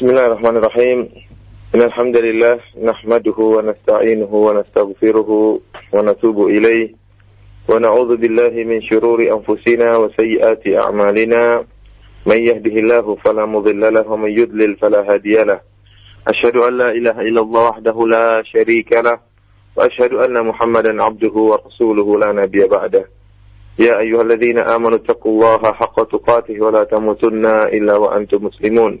بسم الله الرحمن الرحيم إن الحمد لله نحمده ونستعينه ونستغفره ونتوب إليه ونعوذ بالله من شرور أنفسنا وسيئات أعمالنا من يهده الله فلا مضل له ومن يضلل فلا هادي له أشهد أن لا إله إلا الله وحده لا شريك له وأشهد أن محمدا عبده ورسوله لا نبي بعده يا أيها الذين آمنوا اتقوا الله حق تقاته ولا تموتن إلا وأنتم مسلمون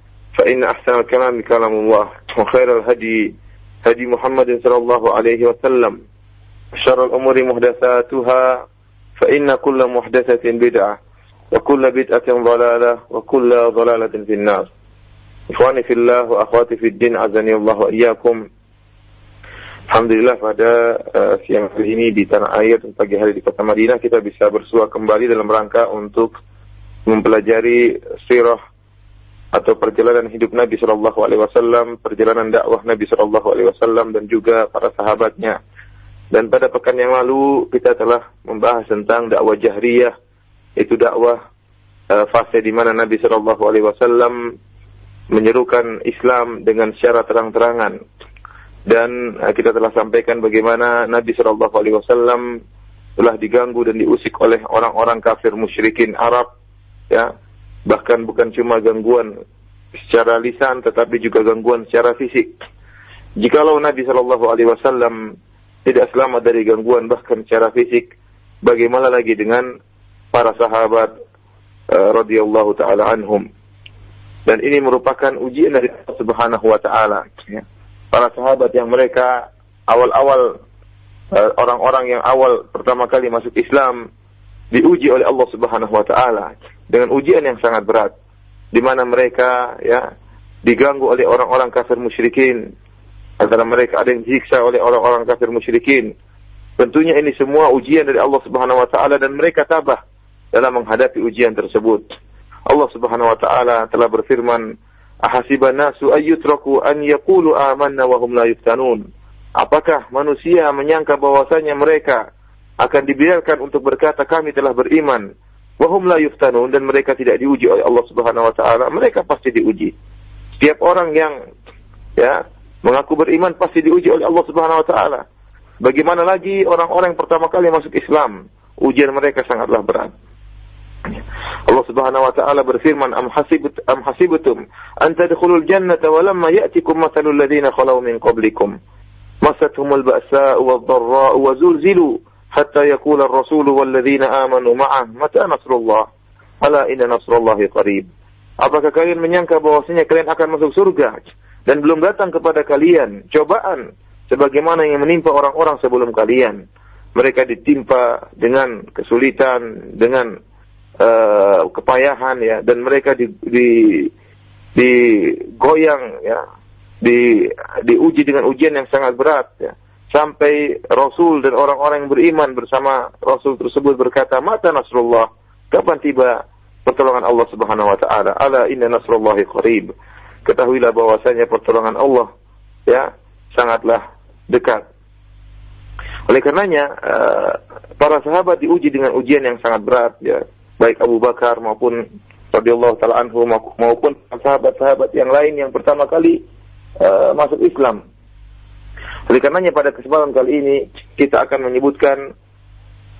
فإن أحسن الكلام كلام الله وخير الهدي هدي محمد صلى الله عليه وسلم شر الأمور محدثاتها فإن كل محدثة بدعة وكل بدعة ضلالة وكل ضلالة في النار إخواني في الله وأخواتي في الدين عزني الله وإياكم Alhamdulillah pada uh, siang hari ini di tanah air dan pagi hari di kota Madinah kita bisa bersua kembali dalam rangka untuk mempelajari sirah atau perjalanan hidup Nabi Shallallahu Alaihi Wasallam, perjalanan dakwah Nabi Shallallahu Alaihi Wasallam dan juga para sahabatnya. Dan pada pekan yang lalu kita telah membahas tentang dakwah jahriyah, itu dakwah uh, fase di mana Nabi Shallallahu Alaihi Wasallam menyerukan Islam dengan secara terang-terangan. Dan uh, kita telah sampaikan bagaimana Nabi Shallallahu Alaihi Wasallam telah diganggu dan diusik oleh orang-orang kafir musyrikin Arab, ya bahkan bukan cuma gangguan secara lisan tetapi juga gangguan secara fisik. Jikalau Nabi Shallallahu Alaihi Wasallam tidak selamat dari gangguan bahkan secara fisik, bagaimana lagi dengan para sahabat uh, radhiyallahu taala anhum. Dan ini merupakan ujian dari Allah Subhanahu wa taala ya. Para sahabat yang mereka awal-awal uh, orang-orang yang awal pertama kali masuk Islam diuji oleh Allah Subhanahu wa taala dengan ujian yang sangat berat di mana mereka ya diganggu oleh orang-orang kafir musyrikin. Antara mereka ada yang disiksa oleh orang-orang kafir musyrikin. Tentunya ini semua ujian dari Allah Subhanahu wa taala dan mereka tabah dalam menghadapi ujian tersebut. Allah Subhanahu wa taala telah berfirman ahasiban nasu ayyutraku an yaqulu amanna wa hum la yuftanun. Apakah manusia menyangka bahwasanya mereka akan dibiarkan untuk berkata kami telah beriman wahum la yuftanun dan mereka tidak diuji oleh Allah Subhanahu wa taala mereka pasti diuji. Setiap orang yang ya mengaku beriman pasti diuji oleh Allah Subhanahu wa taala. Bagaimana lagi orang-orang yang pertama kali masuk Islam ujian mereka sangatlah berat. Allah Subhanahu wa taala berfirman am hasibut am hasibutum an tadkhulul jannata wa lamma ya'tikum mathalul ladzina khalau min qablikum. Masathumul ba'sa wad dharra wa zulzilu hatta yaqula ar-rasul walladzina amanu ma'ah mata nasrullah. Ala inna nasrullahi qarib. Apakah kalian menyangka bahwasanya kalian akan masuk surga dan belum datang kepada kalian cobaan sebagaimana yang menimpa orang-orang sebelum kalian? Mereka ditimpa dengan kesulitan dengan uh, kepayahan ya dan mereka di, di digoyang ya di diuji dengan ujian yang sangat berat ya sampai Rasul dan orang-orang yang beriman bersama Rasul tersebut berkata, "Mata Nasrullah?" Kapan tiba pertolongan Allah Subhanahu wa taala? Ala inna nasrullahi qarib. Ketahuilah bahwasanya pertolongan Allah ya sangatlah dekat. Oleh karenanya uh, para sahabat diuji dengan ujian yang sangat berat ya, baik Abu Bakar maupun radhiyallahu taala anhu maupun sahabat-sahabat yang lain yang pertama kali uh, masuk Islam oleh karenanya pada kesempatan kali ini kita akan menyebutkan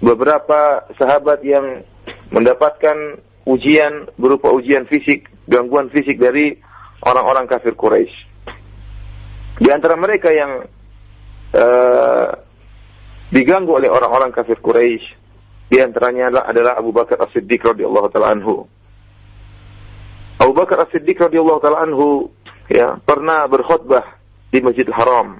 beberapa sahabat yang mendapatkan ujian berupa ujian fisik, gangguan fisik dari orang-orang kafir Quraisy. Di antara mereka yang uh, diganggu oleh orang-orang kafir Quraisy, di antaranya adalah Abu Bakar As-Siddiq radhiyallahu taala anhu. Abu Bakar As-Siddiq radhiyallahu taala anhu ya pernah berkhutbah di Masjidil Haram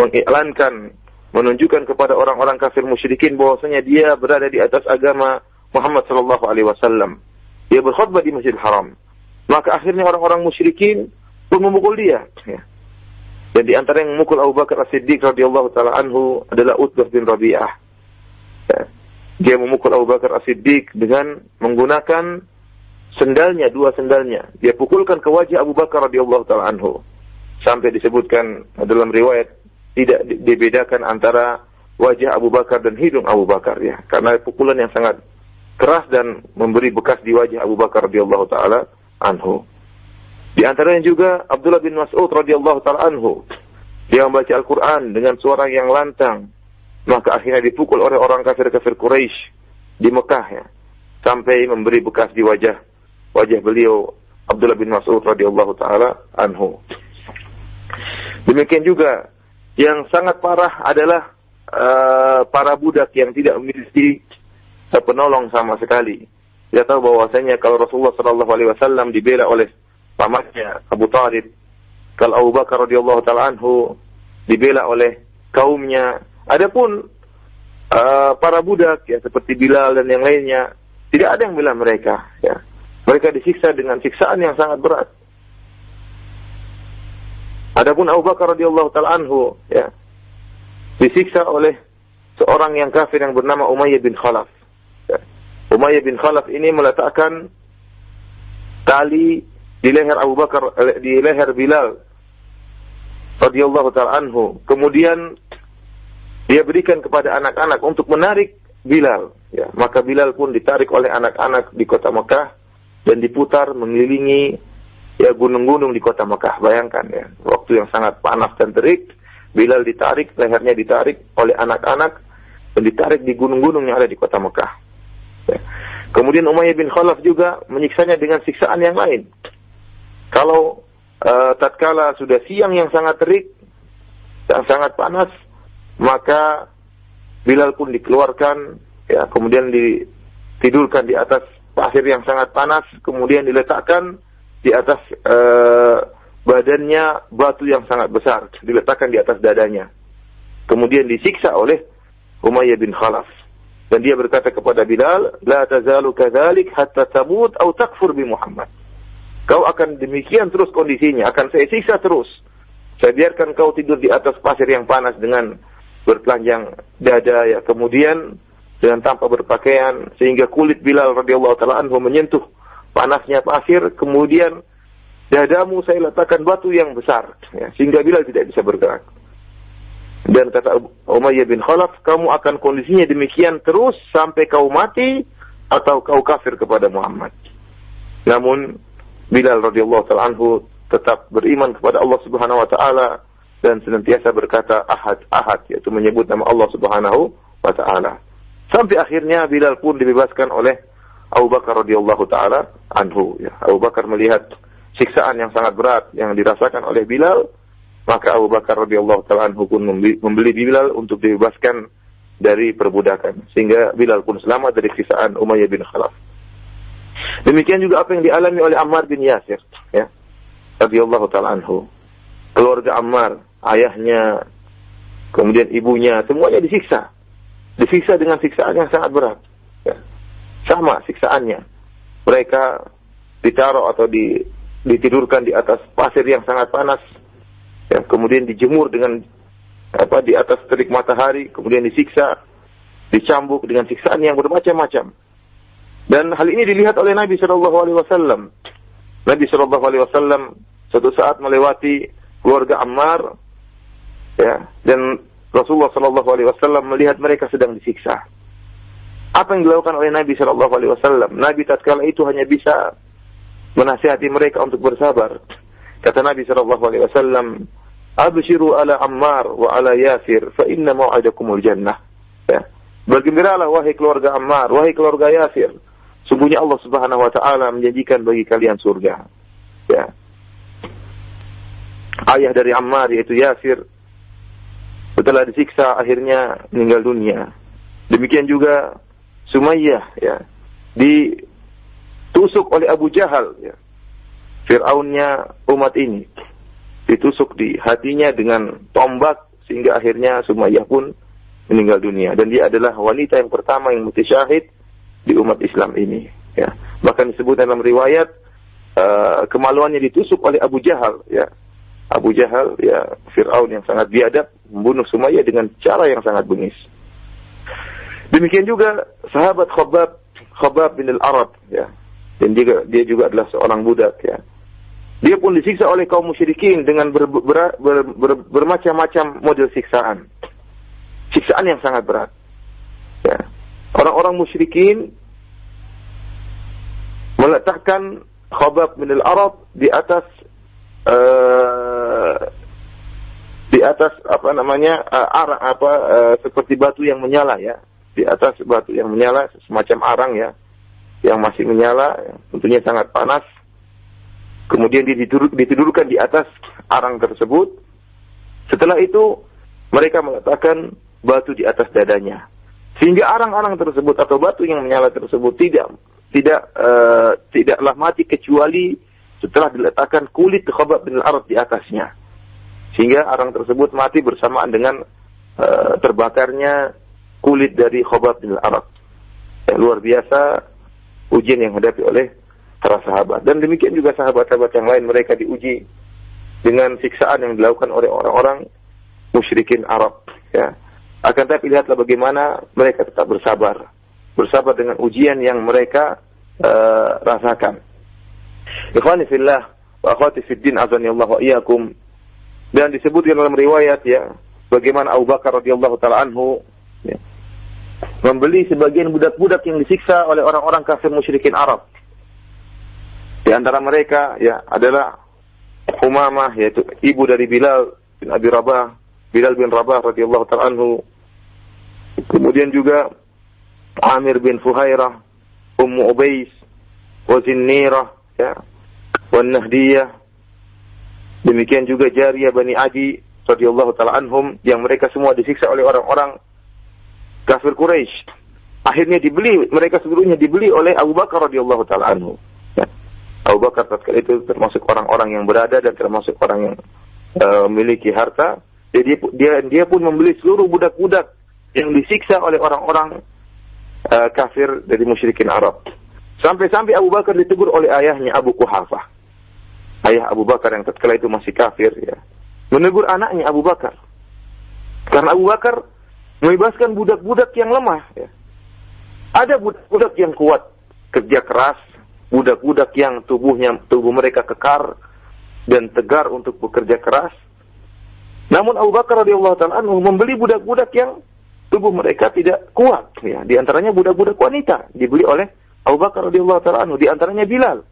mengiklankan menunjukkan kepada orang-orang kafir musyrikin bahwasanya dia berada di atas agama Muhammad sallallahu alaihi wasallam. Dia berkhutbah di Masjidil Haram Maka akhirnya orang-orang musyrikin pun memukul dia. Ya. Dan di antara yang memukul Abu Bakar As-Siddiq radhiyallahu taala anhu adalah Utbah bin Rabi'ah. Ya. Dia memukul Abu Bakar As-Siddiq dengan menggunakan sendalnya, dua sendalnya. Dia pukulkan ke wajah Abu Bakar radhiyallahu taala anhu. Sampai disebutkan dalam riwayat tidak dibedakan antara wajah Abu Bakar dan hidung Abu Bakar ya karena pukulan yang sangat keras dan memberi bekas di wajah Abu Bakar radhiyallahu taala anhu. Di antaranya juga Abdullah bin Mas'ud radhiyallahu taala anhu. Dia membaca Al-Qur'an dengan suara yang lantang, maka akhirnya dipukul oleh orang kafir-kafir Quraisy di Mekah ya, sampai memberi bekas di wajah wajah beliau Abdullah bin Mas'ud radhiyallahu taala anhu. Demikian juga yang sangat parah adalah uh, para budak yang tidak memiliki penolong sama sekali. Dia tahu bahwasanya kalau Rasulullah Shallallahu Alaihi Wasallam dibela oleh pamannya Abu Talib, kalau Abu Bakar radhiyallahu taala anhu dibela oleh kaumnya, adapun uh, para budak ya seperti Bilal dan yang lainnya tidak ada yang bela mereka. Ya. Mereka disiksa dengan siksaan yang sangat berat. Adapun Abu Bakar radhiyallahu taala anhu ya disiksa oleh seorang yang kafir yang bernama Umayyah bin Khalaf. Ya. Umayyah bin Khalaf ini meletakkan tali di leher Abu Bakar eh, di leher Bilal radhiyallahu taala anhu. Kemudian dia berikan kepada anak-anak untuk menarik Bilal. Ya, maka Bilal pun ditarik oleh anak-anak di kota Mekah dan diputar mengelilingi ya gunung-gunung di kota Mekah. Bayangkan ya, waktu yang sangat panas dan terik Bilal ditarik, lehernya ditarik oleh anak-anak dan ditarik di gunung-gunung yang ada di kota Mekah. Ya. Kemudian Umayyah bin Khalaf juga menyiksanya dengan siksaan yang lain. Kalau uh, tatkala sudah siang yang sangat terik dan sangat panas, maka Bilal pun dikeluarkan, ya, kemudian ditidurkan di atas pasir yang sangat panas, kemudian diletakkan di atas uh, badannya batu yang sangat besar diletakkan di atas dadanya. Kemudian disiksa oleh Umayyah bin Khalaf. Dan dia berkata kepada Bilal, "La tazalu kadzalik hatta tamut atau takfur bi Muhammad." Kau akan demikian terus kondisinya, akan saya siksa terus. Saya biarkan kau tidur di atas pasir yang panas dengan bertelanjang dada ya. Kemudian dengan tanpa berpakaian sehingga kulit Bilal radhiyallahu taala anhu menyentuh panasnya pasir, kemudian dadamu saya letakkan batu yang besar ya, sehingga Bilal tidak bisa bergerak. Dan kata Umayyah bin Khalaf, kamu akan kondisinya demikian terus sampai kau mati atau kau kafir kepada Muhammad. Namun Bilal radhiyallahu taala anhu tetap beriman kepada Allah Subhanahu wa taala dan senantiasa berkata ahad ahad yaitu menyebut nama Allah Subhanahu wa taala. Sampai akhirnya Bilal pun dibebaskan oleh Abu Bakar radhiyallahu taala anhu ya. Abu Bakar melihat siksaan yang sangat berat yang dirasakan oleh Bilal, maka Abu Bakar radhiyallahu taala anhu pun membeli Bilal untuk dibebaskan dari perbudakan sehingga Bilal pun selamat dari siksaan Umayyah bin Khalaf. Demikian juga apa yang dialami oleh Ammar bin Yasir ya. Radhiyallahu taala anhu. Keluarga Ammar, ayahnya, kemudian ibunya, semuanya disiksa. Disiksa dengan siksaan yang sangat berat. Sama siksaannya. Mereka ditaruh atau di ditidurkan di atas pasir yang sangat panas, ya, kemudian dijemur dengan apa di atas terik matahari, kemudian disiksa, dicambuk dengan siksaan yang bermacam-macam. Dan hal ini dilihat oleh Nabi Shallallahu Alaihi Wasallam. Nabi Shallallahu Alaihi Wasallam suatu saat melewati keluarga Ammar, ya, dan Rasulullah Shallallahu Alaihi Wasallam melihat mereka sedang disiksa. Apa yang dilakukan oleh Nabi Shallallahu Alaihi Wasallam? Nabi tatkala itu hanya bisa menasihati mereka untuk bersabar. Kata Nabi sallallahu alaihi wasallam, "Abshiru ala Ammar wa ala Yasir fa inna mau'idakumul jannah." Ya. Bergembiralah wahai keluarga Ammar, wahai keluarga Yasir. Sungguhnya Allah Subhanahu wa taala menjanjikan bagi kalian surga. Ya. Ayah dari Ammar yaitu Yasir setelah disiksa akhirnya meninggal dunia. Demikian juga Sumayyah ya. Di ditusuk oleh Abu Jahal ya. Fir'aunnya umat ini ditusuk di hatinya dengan tombak sehingga akhirnya Sumayyah pun meninggal dunia dan dia adalah wanita yang pertama yang mati syahid di umat Islam ini ya. Bahkan disebut dalam riwayat uh, kemaluannya ditusuk oleh Abu Jahal ya. Abu Jahal ya Fir'aun yang sangat biadab membunuh Sumayyah dengan cara yang sangat bengis. Demikian juga sahabat Khabab Khabab bin al-Arab ya. Dan juga dia juga adalah seorang budak ya. Dia pun disiksa oleh kaum musyrikin dengan ber, ber, ber, ber, bermacam-macam model siksaan. Siksaan yang sangat berat. Ya. Orang-orang musyrikin meletakkan Khabab bin al-Arab di atas uh, di atas apa namanya uh, arang apa uh, seperti batu yang menyala ya di atas batu yang menyala semacam arang ya yang masih menyala tentunya sangat panas Kemudian ditidurkan di atas arang tersebut. Setelah itu mereka meletakkan batu di atas dadanya. Sehingga arang-arang tersebut atau batu yang menyala tersebut tidak tidak uh, tidaklah mati kecuali setelah diletakkan kulit Khabab bin Al-Arab di atasnya. Sehingga arang tersebut mati bersamaan dengan uh, terbakarnya kulit dari Khabab bin Al-Arab. Yang luar biasa ujian yang hadapi oleh para sahabat. Dan demikian juga sahabat-sahabat yang lain mereka diuji dengan siksaan yang dilakukan oleh orang-orang musyrikin Arab. Ya. Akan tapi lihatlah bagaimana mereka tetap bersabar. Bersabar dengan ujian yang mereka uh, rasakan. Ikhwani fillah wa akhwati fid din azani Allah wa iyyakum. Dan disebutkan dalam riwayat ya, bagaimana Abu Bakar radhiyallahu taala anhu ya, membeli sebagian budak-budak yang disiksa oleh orang-orang kafir musyrikin Arab. Di antara mereka ya adalah Umamah yaitu ibu dari Bilal bin Abi Rabah, Bilal bin Rabah radhiyallahu taala anhu. Kemudian juga Amir bin Fuhairah, Ummu Ubais, wa Zinnirah, ya, wan Nahdiyah. Demikian juga Jariyah Bani Adi radhiyallahu taala anhum yang mereka semua disiksa oleh orang-orang kafir Quraisy. Akhirnya dibeli, mereka sebelumnya dibeli oleh Abu Bakar radhiyallahu taala anhu. Abu Bakar tatkala itu termasuk orang-orang yang berada dan termasuk orang yang uh, memiliki harta. Jadi dia dia pun membeli seluruh budak-budak yang disiksa oleh orang-orang uh, kafir dari musyrikin Arab. Sampai-sampai Abu Bakar ditegur oleh ayahnya Abu Kuhafah. Ayah Abu Bakar yang tatkala itu masih kafir ya. Menegur anaknya Abu Bakar. Karena Abu Bakar membebaskan budak-budak yang lemah ya. Ada budak-budak yang kuat, kerja keras, budak-budak yang tubuhnya tubuh mereka kekar dan tegar untuk bekerja keras. Namun Abu Bakar radhiyallahu taala membeli budak-budak yang tubuh mereka tidak kuat ya. Di antaranya budak-budak wanita dibeli oleh Abu Bakar radhiyallahu taala di antaranya Bilal.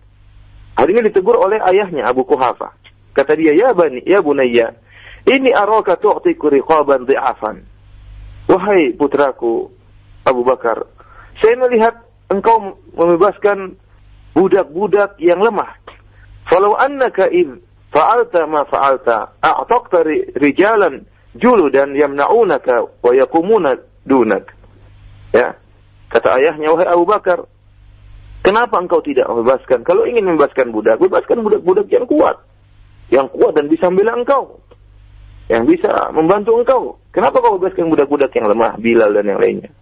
Hari ini ditegur oleh ayahnya Abu Kuhafa. Kata dia, "Ya bani, ya bunayya, ini araka tu'tiku riqaban dhi'afan." Wahai putraku Abu Bakar, saya melihat engkau membebaskan budak-budak yang lemah. Falau annaka id fa'alta ma fa'alta a'taqta rijalan juludan yamna'unaka wa yakumuna dunak. Ya. Kata ayahnya, wahai Abu Bakar, kenapa engkau tidak membebaskan? Kalau ingin membebaskan budak, bebaskan budak-budak yang kuat. Yang kuat dan bisa membela engkau. Yang bisa membantu engkau. Kenapa kau bebaskan budak-budak yang lemah, Bilal dan yang lainnya?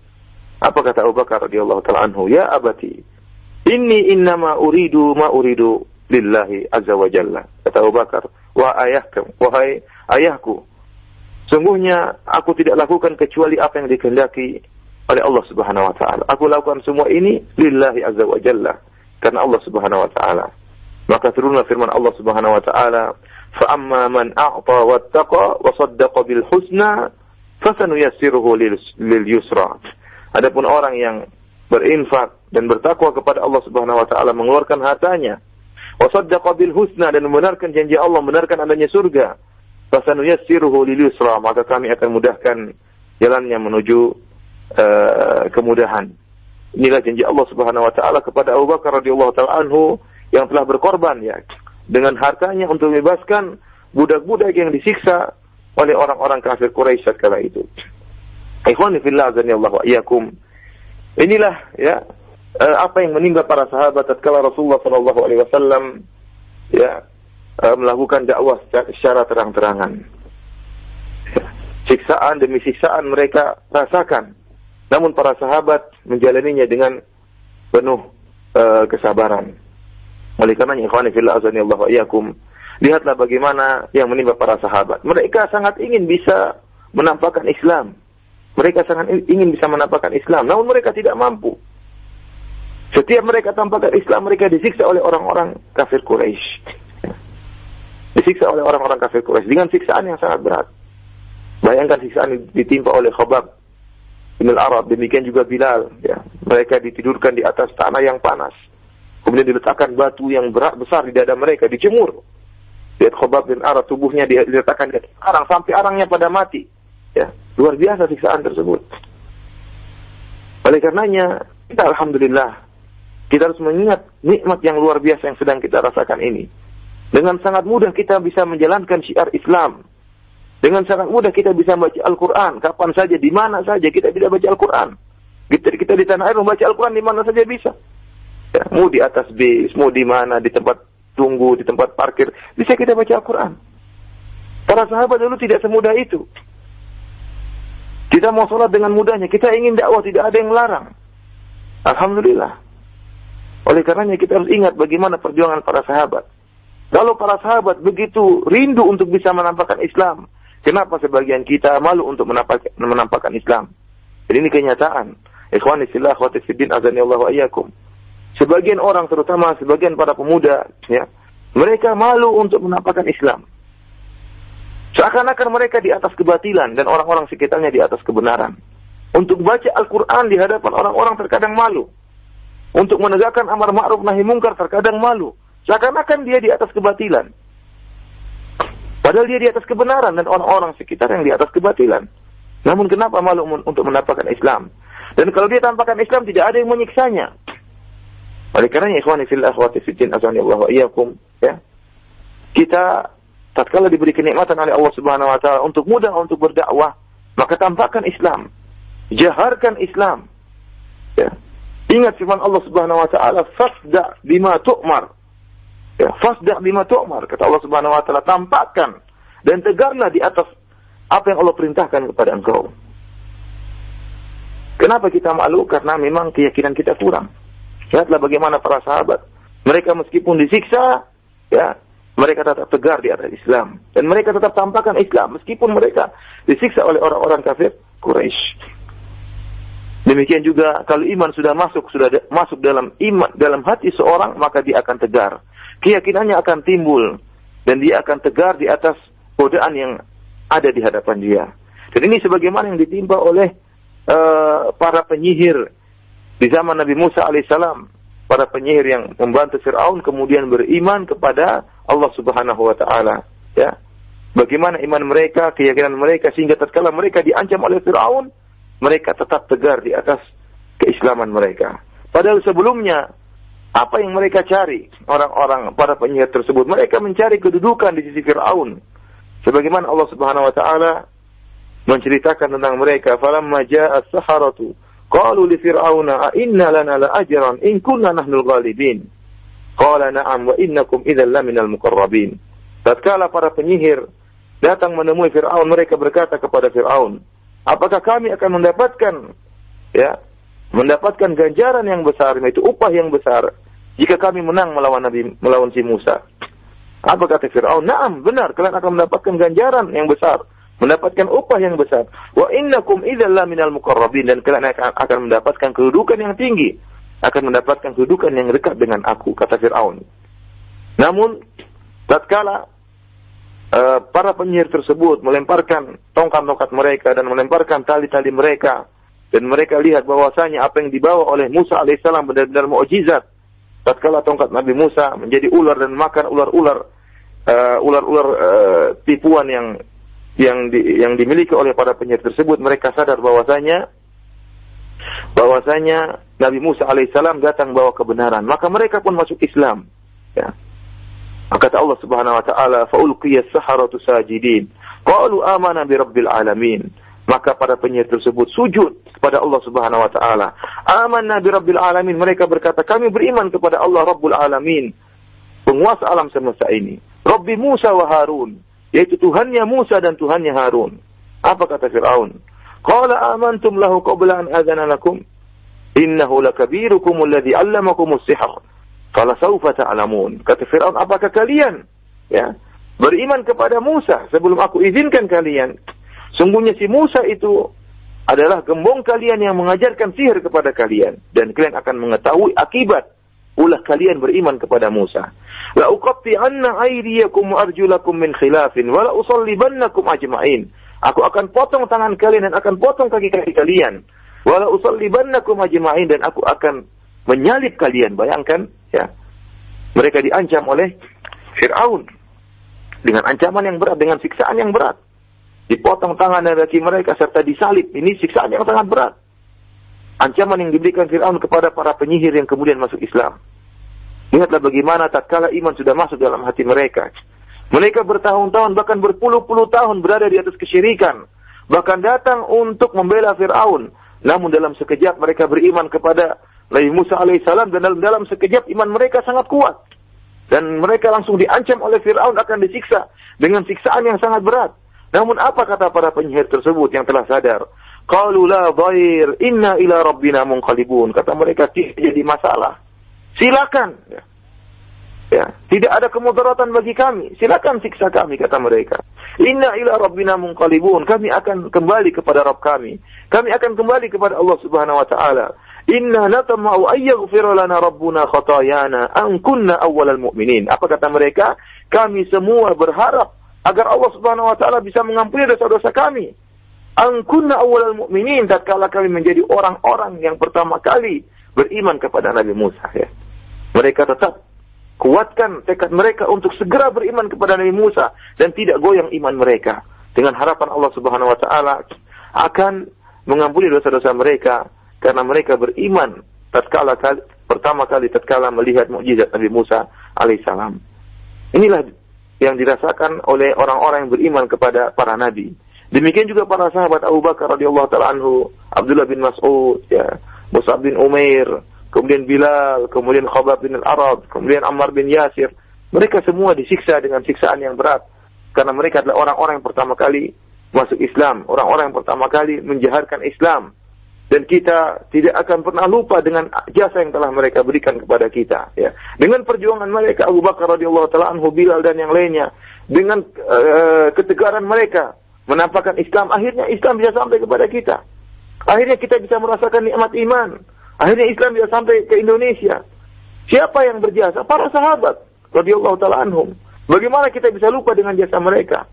Apa kata Abu Bakar radhiyallahu taala anhu? Ya abati, Inni innama uridu ma uridu lillahi azza wa jalla. Kata Abu Bakar, wah ayahku, wahai ayahku, sungguhnya aku tidak lakukan kecuali apa yang dikehendaki oleh Allah Subhanahu wa taala. Aku lakukan semua ini lillahi azza wa jalla karena Allah Subhanahu wa taala. Maka turunlah firman Allah Subhanahu wa taala, "Fa amma man a'ta wattaqa wa saddaqa bil husna, fasanuyassiruhu lil yusra." Adapun orang yang berinfak dan bertakwa kepada Allah Subhanahu wa taala mengeluarkan hartanya wa saddaqa bil husna dan membenarkan janji Allah membenarkan adanya surga fasanuyassiruhu lil yusra maka kami akan mudahkan jalannya menuju uh, kemudahan. Inilah janji Allah Subhanahu wa taala kepada Abu Bakar radhiyallahu taala anhu yang telah berkorban ya dengan hartanya untuk membebaskan budak-budak yang disiksa oleh orang-orang kafir Quraisy kala itu. Inilah ya uh, apa yang menimpa para sahabat tatkala Rasulullah Shallallahu Alaihi Wasallam ya uh, melakukan dakwah secara terang-terangan. Siksaan demi siksaan mereka rasakan, namun para sahabat menjalaninya dengan penuh uh, kesabaran. Oleh karenanya ikhwani fillah azani Allah wa iyyakum, lihatlah bagaimana yang menimpa para sahabat. Mereka sangat ingin bisa menampakkan Islam. Mereka sangat ingin bisa menampakkan Islam, namun mereka tidak mampu. Setiap mereka tampakkan Islam, mereka disiksa oleh orang-orang kafir Quraisy. Disiksa oleh orang-orang kafir Quraisy dengan siksaan yang sangat berat. Bayangkan siksaan ditimpa oleh Khabab bin Arab, demikian juga Bilal. Ya. Mereka ditidurkan di atas tanah yang panas. Kemudian diletakkan batu yang berat besar di dada mereka, dijemur. Lihat Khobab bin Arab, tubuhnya diletakkan di arang, sampai arangnya pada mati. Ya, luar biasa siksaan tersebut. Oleh karenanya, kita Alhamdulillah, kita harus mengingat nikmat yang luar biasa yang sedang kita rasakan ini. Dengan sangat mudah kita bisa menjalankan syiar Islam. Dengan sangat mudah kita bisa membaca Al-Quran. Kapan saja, di mana saja kita tidak baca Al-Quran. Kita, kita di tanah air membaca Al-Quran di mana saja bisa. Ya, mau di atas bis, mau di mana, di tempat tunggu, di tempat parkir. Bisa kita baca Al-Quran. Para sahabat dulu tidak semudah itu. Kita mau sholat dengan mudahnya. Kita ingin dakwah, tidak ada yang larang. Alhamdulillah. Oleh karenanya kita harus ingat bagaimana perjuangan para sahabat. Kalau para sahabat begitu rindu untuk bisa menampakkan Islam, kenapa sebagian kita malu untuk menampakkan, Islam? Jadi ini kenyataan. Ikhwani fillah akhwati fiddin azani Allah wa iyyakum. Sebagian orang terutama sebagian para pemuda ya, mereka malu untuk menampakkan Islam. Seakan-akan mereka di atas kebatilan dan orang-orang sekitarnya di atas kebenaran. Untuk baca Al-Quran di hadapan orang-orang terkadang malu. Untuk menegakkan amar ma'ruf nahi mungkar terkadang malu. Seakan-akan dia di atas kebatilan. Padahal dia di atas kebenaran dan orang-orang sekitar yang di atas kebatilan. Namun kenapa malu untuk mendapatkan Islam? Dan kalau dia tampakkan Islam tidak ada yang menyiksanya. Oleh karena ikhwani fil akhwati fiddin azani Allah wa iyyakum ya. Kita tatkala diberi kenikmatan oleh Allah Subhanahu wa taala untuk mudah untuk berdakwah, maka tampakkan Islam. Jaharkan Islam. Ya. Ingat firman Allah Subhanahu wa taala, "Fasda bima tu'mar." Ya, fasda bima tu'mar. Kata Allah Subhanahu wa taala, tampakkan dan tegarlah di atas apa yang Allah perintahkan kepada engkau. Kenapa kita malu? Karena memang keyakinan kita kurang. Lihatlah bagaimana para sahabat. Mereka meskipun disiksa, ya, mereka tetap tegar di atas Islam. Dan mereka tetap tampakkan Islam meskipun mereka disiksa oleh orang-orang kafir Quraisy. Demikian juga kalau iman sudah masuk sudah masuk dalam iman dalam hati seorang maka dia akan tegar. Keyakinannya akan timbul dan dia akan tegar di atas godaan yang ada di hadapan dia. Dan ini sebagaimana yang ditimpa oleh uh, para penyihir di zaman Nabi Musa alaihissalam. Para penyihir yang membantu Fir'aun kemudian beriman kepada Allah subhanahu wa ta'ala. Ya. Bagaimana iman mereka, keyakinan mereka sehingga tatkala mereka diancam oleh Fir'aun, mereka tetap tegar di atas keislaman mereka. Padahal sebelumnya apa yang mereka cari orang-orang para penyihir tersebut mereka mencari kedudukan di sisi Firaun. Sebagaimana Allah Subhanahu wa taala menceritakan tentang mereka falamma jaa as-saharatu qalu li fir'auna a inna lana la ajran in kunna nahnul ghalibin. Qala na'am wa innakum idzal laminal muqarrabin. Tatkala para penyihir datang menemui Firaun mereka berkata kepada Firaun, apakah kami akan mendapatkan ya mendapatkan ganjaran yang besar yaitu upah yang besar jika kami menang melawan Nabi melawan si Musa. Apa kata Firaun? Naam, benar, kalian akan mendapatkan ganjaran yang besar, mendapatkan upah yang besar. Wa innakum idzal minal muqarrabin dan kalian akan, mendapatkan kedudukan yang tinggi, akan mendapatkan kedudukan yang dekat dengan aku, kata Firaun. Namun tatkala uh, para penyihir tersebut melemparkan tongkat-tongkat mereka dan melemparkan tali-tali mereka dan mereka lihat bahwasanya apa yang dibawa oleh Musa alaihissalam benar-benar mukjizat. Tatkala tongkat Nabi Musa menjadi ular dan makan ular-ular uh, ular-ular uh, tipuan yang yang di, yang dimiliki oleh para penyihir tersebut, mereka sadar bahwasanya bahwasanya Nabi Musa alaihissalam datang bawa kebenaran. Maka mereka pun masuk Islam. Ya. Kata Allah Subhanahu wa taala, "Faulqiya as-saharatu sajidin." Qalu amana bi alamin. Maka para penyihir tersebut sujud kepada Allah Subhanahu wa taala. Amanna bi alamin. Mereka berkata, "Kami beriman kepada Allah Rabbul alamin." Penguasa alam semesta ini. Rabbi Musa wa Harun, yaitu Tuhannya Musa dan Tuhannya Harun. Apa kata Firaun? Qala amantum lahu qabla an adana lakum innahu lakabirukum alladhi 'allamakumus sihr Qala saufa ta'lamun. Kata Firaun, apakah kalian ya beriman kepada Musa sebelum aku izinkan kalian? Sungguhnya si Musa itu adalah gembong kalian yang mengajarkan sihir kepada kalian dan kalian akan mengetahui akibat ulah kalian beriman kepada Musa. La uqatti anna aydiyakum arjulakum min khilafin wa la usallibannakum ajma'in. Aku akan potong tangan kalian dan akan potong kaki-kaki kalian. Wa la usallibannakum ajma'in dan aku akan menyalip kalian. Bayangkan ya. Mereka diancam oleh Fir'aun dengan ancaman yang berat, dengan siksaan yang berat. Dipotong tangan dan kaki mereka serta disalib. Ini siksaan yang sangat berat. Ancaman yang diberikan Fir'aun kepada para penyihir yang kemudian masuk Islam. Lihatlah bagaimana tatkala iman sudah masuk dalam hati mereka. Mereka bertahun-tahun bahkan berpuluh-puluh tahun berada di atas kesyirikan. Bahkan datang untuk membela Fir'aun. Namun dalam sekejap mereka beriman kepada Nabi Musa alaihissalam dan dalam, dalam sekejap iman mereka sangat kuat. Dan mereka langsung diancam oleh Fir'aun akan disiksa dengan siksaan yang sangat berat. Namun apa kata para penyihir tersebut yang telah sadar? Qalu la dhair inna ila rabbina munqalibun. Kata mereka tidak jadi masalah. Silakan. Ya. ya. Tidak ada kemudaratan bagi kami. Silakan siksa kami kata mereka. Inna ila rabbina munqalibun. Kami akan kembali kepada Rabb kami. Kami akan kembali kepada Allah Subhanahu wa taala. Inna natama'u ayyaghfira lana rabbuna khatayana an kunna awwalal mu'minin. Apa kata mereka? Kami semua berharap agar Allah Subhanahu wa taala bisa mengampuni dosa-dosa kami. An kunna awwalal mu'minin tatkala kami menjadi orang-orang yang pertama kali beriman kepada Nabi Musa ya. Mereka tetap kuatkan tekad mereka untuk segera beriman kepada Nabi Musa dan tidak goyang iman mereka dengan harapan Allah Subhanahu wa taala akan mengampuni dosa-dosa mereka karena mereka beriman tatkala kali, pertama kali tatkala melihat mukjizat Nabi Musa alaihissalam. Inilah yang dirasakan oleh orang-orang yang beriman kepada para nabi. Demikian juga para sahabat Abu Bakar radhiyallahu taala anhu, Abdullah bin Mas'ud, ya, Mus'ab bin Umair, kemudian Bilal, kemudian Khabab bin Al-Arab, kemudian Ammar bin Yasir. Mereka semua disiksa dengan siksaan yang berat. Karena mereka adalah orang-orang yang pertama kali masuk Islam, orang-orang yang pertama kali menjaharkan Islam. Dan kita tidak akan pernah lupa dengan jasa yang telah mereka berikan kepada kita ya. Dengan perjuangan mereka Abu Bakar radhiyallahu taala anhu Bilal dan yang lainnya dengan uh, ketegaran mereka menampakkan Islam. Akhirnya Islam bisa sampai kepada kita. Akhirnya kita bisa merasakan nikmat iman. Akhirnya Islam bisa sampai ke Indonesia. Siapa yang berjasa? Para sahabat. Radhiyallahu taala anhum. Bagaimana kita bisa lupa dengan jasa mereka?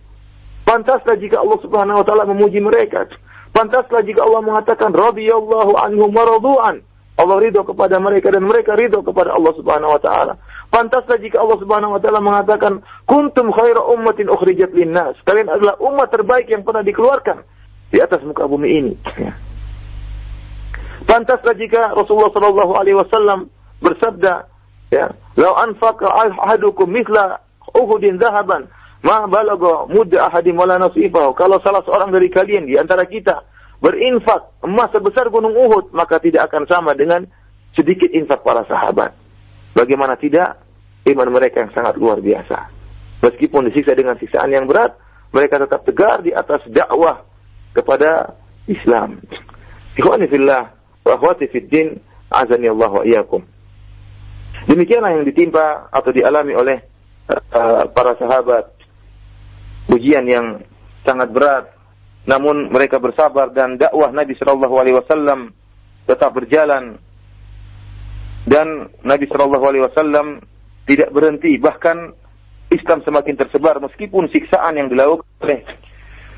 Pantaslah jika Allah Subhanahu wa taala memuji mereka. Pantaslah jika Allah mengatakan radhiyallahu anhum wa Allah ridho kepada mereka dan mereka ridho kepada Allah Subhanahu wa taala. Pantaslah jika Allah Subhanahu wa taala mengatakan kuntum khaira ummatin ukhrijat linnas. Kalian adalah umat terbaik yang pernah dikeluarkan di atas muka bumi ini. Ya. Pantaslah jika Rasulullah sallallahu alaihi wasallam bersabda, ya, "Lau anfaqa ahadukum mithla Uhudin dhahaban Ma balago mudda ahadim wala nasifahu. Kalau salah seorang dari kalian di antara kita berinfak emas sebesar gunung Uhud, maka tidak akan sama dengan sedikit infak para sahabat. Bagaimana tidak? Iman mereka yang sangat luar biasa. Meskipun disiksa dengan siksaan yang berat, mereka tetap tegar di atas dakwah kepada Islam. Wa. Demikianlah yang ditimpa atau dialami oleh uh, para sahabat ujian yang sangat berat. Namun mereka bersabar dan dakwah Nabi Shallallahu Alaihi Wasallam tetap berjalan dan Nabi Shallallahu Alaihi Wasallam tidak berhenti bahkan Islam semakin tersebar meskipun siksaan yang dilakukan oleh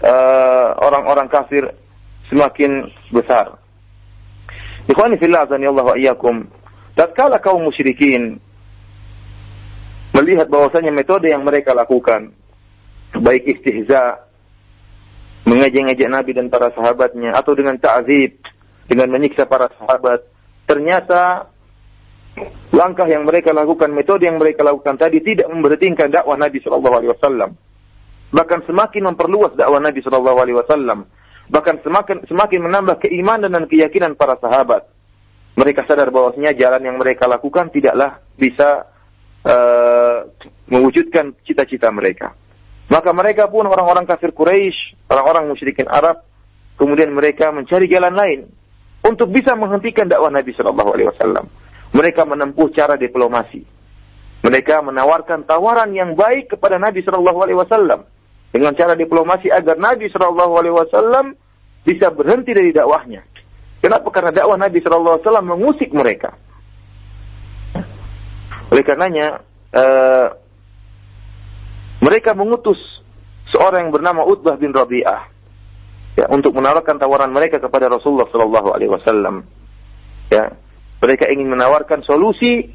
uh, orang-orang kafir semakin besar. Ikhwani fillah azanillahu wa iyyakum. Tatkala kaum musyrikin melihat bahwasanya metode yang mereka lakukan baik istihza mengejek-ngejek Nabi dan para sahabatnya atau dengan ta'zib dengan menyiksa para sahabat ternyata langkah yang mereka lakukan metode yang mereka lakukan tadi tidak memberhentikan dakwah Nabi Shallallahu alaihi wasallam. Bahkan semakin memperluas dakwah Nabi Shallallahu alaihi wasallam bahkan semakin semakin menambah keimanan dan keyakinan para sahabat. Mereka sadar bahwasanya jalan yang mereka lakukan tidaklah bisa uh, mewujudkan cita-cita mereka. Maka mereka pun orang-orang kafir Quraisy, orang-orang musyrikin Arab, kemudian mereka mencari jalan lain untuk bisa menghentikan dakwah Nabi Shallallahu Alaihi Wasallam. Mereka menempuh cara diplomasi. Mereka menawarkan tawaran yang baik kepada Nabi Shallallahu Alaihi Wasallam dengan cara diplomasi agar Nabi Shallallahu Alaihi Wasallam bisa berhenti dari dakwahnya. Kenapa? Karena dakwah Nabi Shallallahu Alaihi Wasallam mengusik mereka. Oleh karenanya, uh, mereka mengutus seorang yang bernama Utbah bin Rabi'ah ya, untuk menawarkan tawaran mereka kepada Rasulullah Shallallahu Alaihi Wasallam. Ya, mereka ingin menawarkan solusi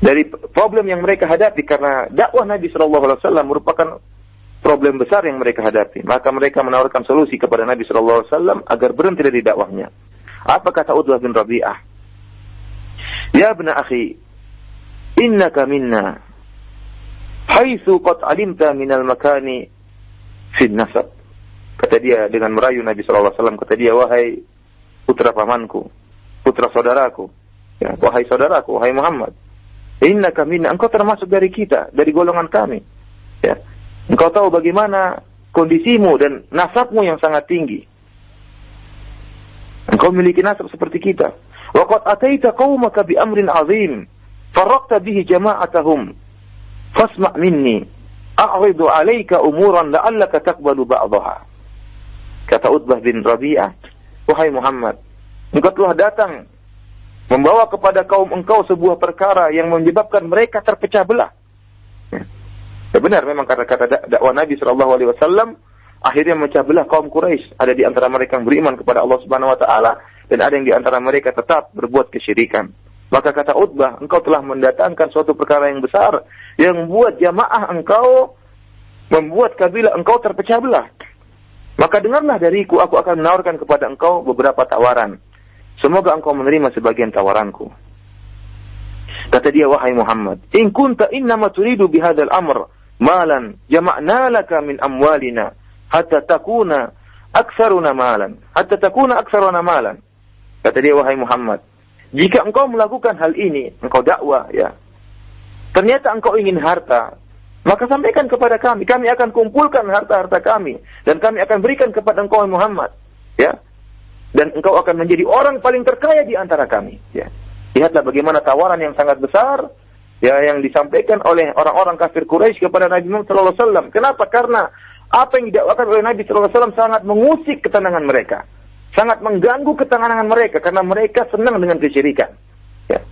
dari problem yang mereka hadapi karena dakwah Nabi Shallallahu Alaihi Wasallam merupakan problem besar yang mereka hadapi. Maka mereka menawarkan solusi kepada Nabi Shallallahu Alaihi Wasallam agar berhenti dari dakwahnya. Apa kata Utbah bin Rabi'ah? Ya bna akhi, innaka minna haitsu qad alimta minal makani fi nasab. Kata dia dengan merayu Nabi Shallallahu Alaihi Wasallam, kata dia wahai putra pamanku, putra saudaraku, ya, wahai saudaraku, wahai Muhammad, Inna kami, engkau termasuk dari kita, dari golongan kami. Ya. Engkau tahu bagaimana kondisimu dan nasabmu yang sangat tinggi. Engkau memiliki nasab seperti kita. Waqad ataita qaumaka bi amrin azim, faraqta bihi jama'atahum. Fasma' minni, a'ridu 'alaika umuran la'allaka taqbalu ba'daha. Kata Utbah bin Rabi'ah, wahai Muhammad, engkau telah datang membawa kepada kaum engkau sebuah perkara yang menyebabkan mereka terpecah belah. Ya, ya benar memang karena kata dakwah Nabi Shallallahu Alaihi Wasallam akhirnya memecah belah kaum Quraisy. Ada di antara mereka yang beriman kepada Allah Subhanahu Wa Taala dan ada yang di antara mereka tetap berbuat kesyirikan. Maka kata Utbah, engkau telah mendatangkan suatu perkara yang besar yang membuat jamaah engkau membuat kabilah engkau terpecah belah. Maka dengarlah dariku, aku akan menawarkan kepada engkau beberapa tawaran. Semoga engkau menerima sebagian tawaranku. Kata dia, wahai Muhammad, in kunta innama turidu bihadal amr malan jama'na laka min amwalina hatta takuna aksaruna malan. Hatta takuna aksaruna malan. Kata dia, wahai Muhammad, jika engkau melakukan hal ini, engkau dakwah, ya. Ternyata engkau ingin harta, maka sampaikan kepada kami. Kami akan kumpulkan harta-harta kami. Dan kami akan berikan kepada engkau Muhammad. Ya, dan engkau akan menjadi orang paling terkaya di antara kami. Ya. Lihatlah bagaimana tawaran yang sangat besar ya yang disampaikan oleh orang-orang kafir Quraisy kepada Nabi Muhammad SAW. Kenapa? Karena apa yang didakwakan oleh Nabi SAW sangat mengusik ketenangan mereka. Sangat mengganggu ketenangan mereka karena mereka senang dengan kesyirikan. Ya.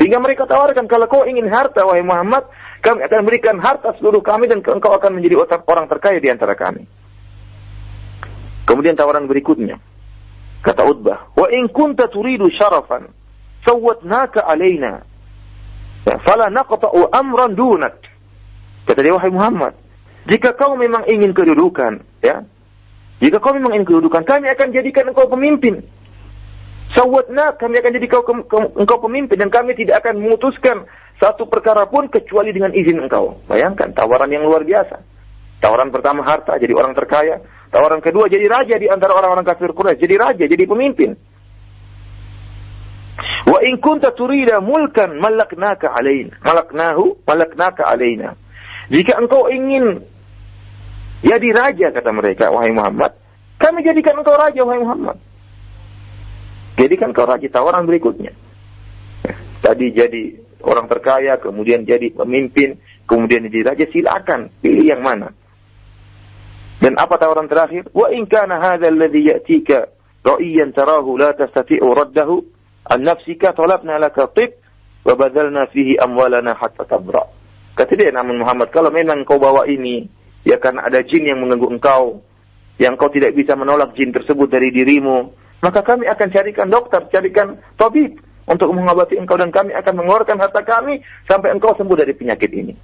Sehingga mereka tawarkan, kalau kau ingin harta, wahai Muhammad, kami akan berikan harta seluruh kami dan engkau akan menjadi orang terkaya di antara kami. Kemudian tawaran berikutnya. Kata Utbah, "Wa in kunta turidu syarafan, sawwatnaka alaina. Ya, fala naqta'u amran dunak." Kata dia, "Wahai Muhammad, jika kau memang ingin kedudukan, ya, jika kau memang ingin kedudukan, kami akan jadikan engkau pemimpin. Sawatna, kami akan jadi kau, engkau pemimpin dan kami tidak akan memutuskan satu perkara pun kecuali dengan izin engkau. Bayangkan tawaran yang luar biasa. Tawaran pertama harta, jadi orang terkaya. Tawaran kedua jadi raja di antara orang-orang kafir Quraisy, jadi raja, jadi pemimpin. Wa in kunta turida mulkan malaknaka alaina. Malaknahu malaknaka alaina. Jika engkau ingin jadi raja kata mereka, wahai Muhammad, kami jadikan engkau raja wahai Muhammad. Jadikan engkau raja tawaran berikutnya. Tadi jadi orang terkaya, kemudian jadi pemimpin, kemudian jadi raja, silakan pilih yang mana. Dan apa tawaran terakhir? Wa in kana hadha alladhi ya'tika ra'iyan tarahu la tastati'u raddahu an nafsika talabna laka tib wa badalna fihi amwalana hatta tabra. Kata dia namun Muhammad kalau memang kau bawa ini ya karena ada jin yang mengganggu engkau yang kau tidak bisa menolak jin tersebut dari dirimu maka kami akan carikan dokter, carikan tabib untuk mengobati engkau dan kami akan mengeluarkan harta kami sampai engkau sembuh dari penyakit ini.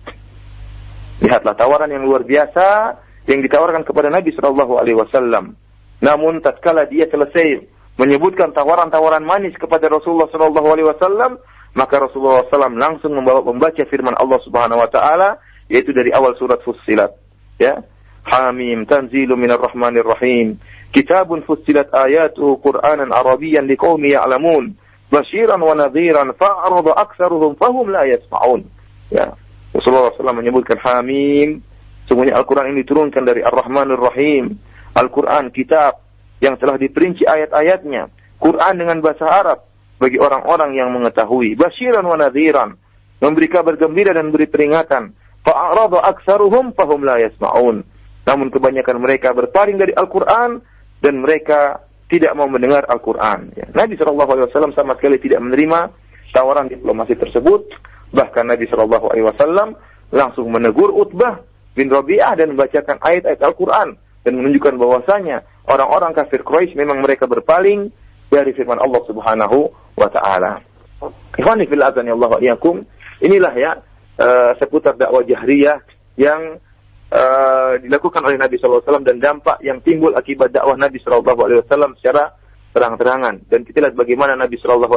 Lihatlah tawaran yang luar biasa yang ditawarkan kepada Nabi Shallallahu Alaihi Wasallam. Namun tatkala dia selesai menyebutkan tawaran-tawaran manis kepada Rasulullah Shallallahu Alaihi Wasallam, maka Rasulullah SAW langsung membaca firman Allah Subhanahu Wa Taala yaitu dari awal surat Fussilat. Ya, Hamim tanzilu minar rahmanir rahim. Kitabun fussilat ayatuhu Qur'anan Arabiyan liqaumi ya'lamun. Bashiran wa nadhiran fa'arada aktsaruhum fahum la yasma'un. Ya. Rasulullah SAW menyebutkan Hamim Semuanya Al-Quran ini diturunkan dari Ar-Rahmanir Rahim. Al-Quran, kitab yang telah diperinci ayat-ayatnya. Quran dengan bahasa Arab bagi orang-orang yang mengetahui. Basyiran wa nadhiran. memberi kabar gembira dan memberi peringatan. Fa'arada aksaruhum fahum la yasma'un. Namun kebanyakan mereka berpaling dari Al-Quran dan mereka tidak mau mendengar Al-Quran. Ya. Nabi Wasallam sama sekali tidak menerima tawaran diplomasi tersebut. Bahkan Nabi Wasallam langsung menegur Utbah bin Rabi'ah dan membacakan ayat-ayat Al-Quran dan menunjukkan bahwasanya orang-orang kafir Quraisy memang mereka berpaling dari firman Allah Subhanahu wa taala. Fil azan wa Inilah ya uh, seputar dakwah jahriyah yang uh, dilakukan oleh Nabi SAW dan dampak yang timbul akibat dakwah Nabi SAW secara terang-terangan. Dan kita lihat bagaimana Nabi SAW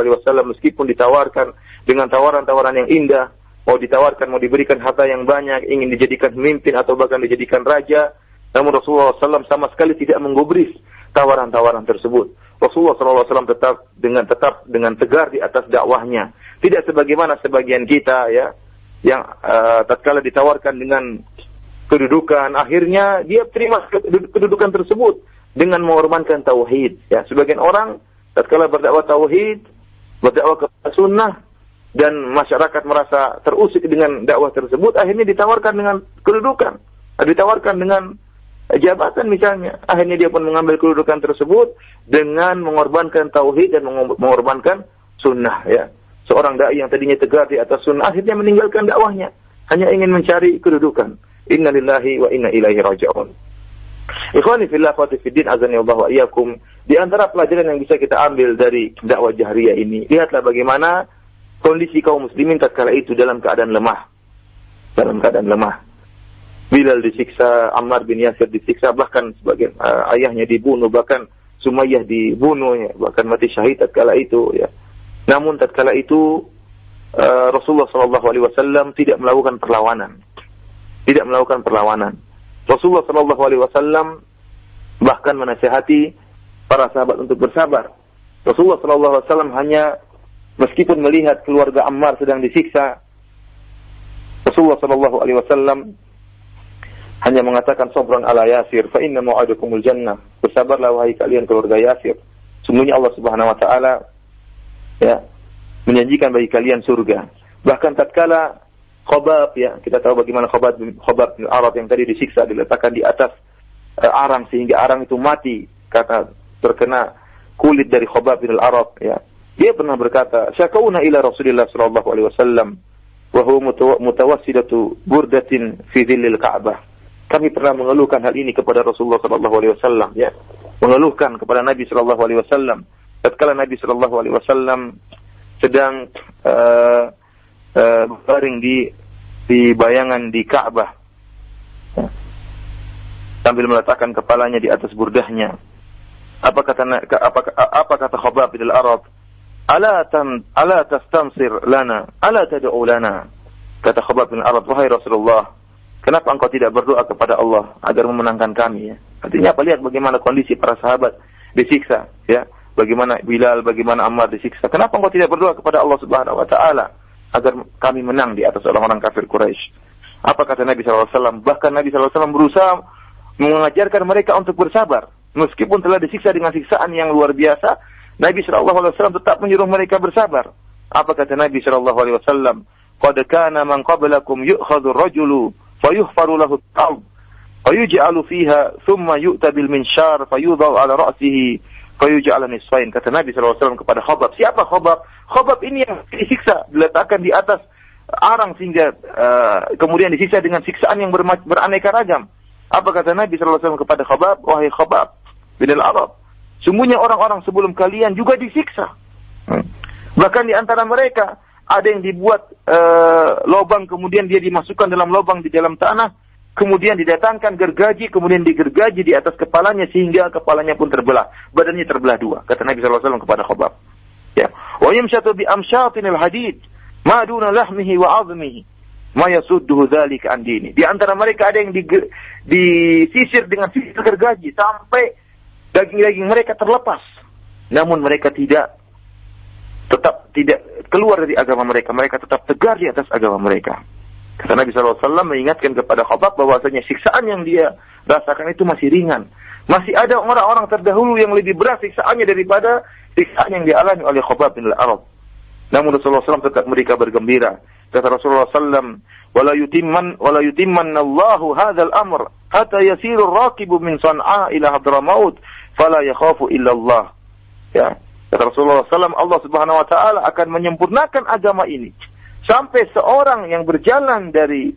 meskipun ditawarkan dengan tawaran-tawaran yang indah, mau ditawarkan, mau diberikan harta yang banyak, ingin dijadikan pemimpin atau bahkan dijadikan raja, namun Rasulullah SAW sama sekali tidak menggubris tawaran-tawaran tersebut. Rasulullah SAW tetap dengan tetap dengan tegar di atas dakwahnya. Tidak sebagaimana sebagian kita ya yang uh, tatkala ditawarkan dengan kedudukan, akhirnya dia terima kedudukan tersebut dengan mengorbankan tauhid. Ya, sebagian orang tatkala berdakwah tauhid, berdakwah ke sunnah dan masyarakat merasa terusik dengan dakwah tersebut, akhirnya ditawarkan dengan kedudukan, ditawarkan dengan jabatan misalnya. Akhirnya dia pun mengambil kedudukan tersebut dengan mengorbankan tauhid dan mengorbankan sunnah ya. Seorang dai yang tadinya tegar di atas sunnah akhirnya meninggalkan dakwahnya hanya ingin mencari kedudukan. Inna lillahi wa inna ilaihi raji'un. Ikhwani fillah fiddin azani wa iyyakum. Di antara pelajaran yang bisa kita ambil dari dakwah jahriyah ini, lihatlah bagaimana kondisi kaum muslimin tatkala itu dalam keadaan lemah. Dalam keadaan lemah. Bilal disiksa, Ammar bin Yasir disiksa, bahkan sebagian uh, ayahnya dibunuh, bahkan Sumayyah dibunuh, ya, bahkan mati syahid tatkala itu. Ya. Namun tatkala itu uh, Rasulullah SAW tidak melakukan perlawanan tidak melakukan perlawanan. Rasulullah Shallallahu Alaihi Wasallam bahkan menasihati para sahabat untuk bersabar. Rasulullah Shallallahu Alaihi Wasallam hanya meskipun melihat keluarga Ammar sedang disiksa, Rasulullah Shallallahu Alaihi Wasallam hanya mengatakan sobran ala Yasir, fa inna mau'idukumul jannah. Bersabarlah wahai kalian keluarga Yasir. Sungguhnya Allah Subhanahu wa taala ya menjanjikan bagi kalian surga. Bahkan tatkala Khobab ya, kita tahu bagaimana Khobab Khobab bin Arab yang tadi disiksa diletakkan di atas uh, arang sehingga arang itu mati karena terkena kulit dari Khobab bin Arab ya. Dia pernah berkata, "Syakauna ila Rasulillah sallallahu alaihi wasallam wa huwa mutawassidatu burdatin fi dhillil Ka'bah." Kami pernah mengeluhkan hal ini kepada Rasulullah sallallahu alaihi wasallam ya. Mengeluhkan kepada Nabi sallallahu alaihi wasallam tatkala Nabi sallallahu alaihi wasallam sedang uh, uh, berbaring di di bayangan di Ka'bah sambil meletakkan kepalanya di atas burdahnya. Apa kata apa, apa kata Khabab bin Al-Arab? Ala tan ala tastansir lana, ala tad'u lana. Kata Khabab bin Al-Arab, wahai Rasulullah, kenapa engkau tidak berdoa kepada Allah agar memenangkan kami ya? Artinya apa lihat bagaimana kondisi para sahabat disiksa ya. Bagaimana Bilal, bagaimana Ammar disiksa. Kenapa engkau tidak berdoa kepada Allah Subhanahu wa taala? agar kami menang di atas orang-orang kafir Quraisy. Apa kata Nabi SAW? Bahkan Nabi SAW berusaha mengajarkan mereka untuk bersabar. Meskipun telah disiksa dengan siksaan yang luar biasa, Nabi SAW tetap menyuruh mereka bersabar. Apa kata Nabi SAW? Qad kana man qablakum yu'khadhu ar-rajulu fayuhfaru lahu al-ard fayuj'alu fiha thumma yu'ta bil minshar fayudha'u ala ra'sihi fayuj'ala nisfain. Kata Nabi SAW kepada Khabab. Siapa Khabab? Khobab ini yang disiksa, diletakkan di atas arang sehingga uh, kemudian disiksa dengan siksaan yang beraneka ragam. Apa kata Nabi SAW kepada Khobab? Wahai Khobab bin al-Arab, sungguhnya orang-orang sebelum kalian juga disiksa. Hmm. Bahkan di antara mereka ada yang dibuat uh, lobang kemudian dia dimasukkan dalam lobang di dalam tanah kemudian didatangkan gergaji kemudian digergaji di atas kepalanya sehingga kepalanya pun terbelah badannya terbelah dua kata Nabi SAW kepada Khobab Ya. Wa yamshatu bi amshatin al-hadid ma duna lahmihi wa 'azmihi ma yasudduhu dzalika an dini. Di antara mereka ada yang disisir dengan sisir gergaji sampai daging-daging mereka terlepas. Namun mereka tidak tetap tidak keluar dari agama mereka. Mereka tetap tegar di atas agama mereka. Kata Nabi SAW mengingatkan kepada Khabab bahwasanya siksaan yang dia rasakan itu masih ringan. Masih ada orang-orang terdahulu yang lebih berat siksaannya daripada siksaan yang dialami oleh Khobab bin al-Arab. Namun Rasulullah SAW tetap mereka bergembira. Kata Rasulullah sallam, "Wala yutimman wala yutimman Allahu hadzal amr hatta yasiru rakibu min San'a ila Hadramaut fala yakhafu illa Allah." Ya. Kata Rasulullah sallam, Allah Subhanahu wa taala akan menyempurnakan agama ini sampai seorang yang berjalan dari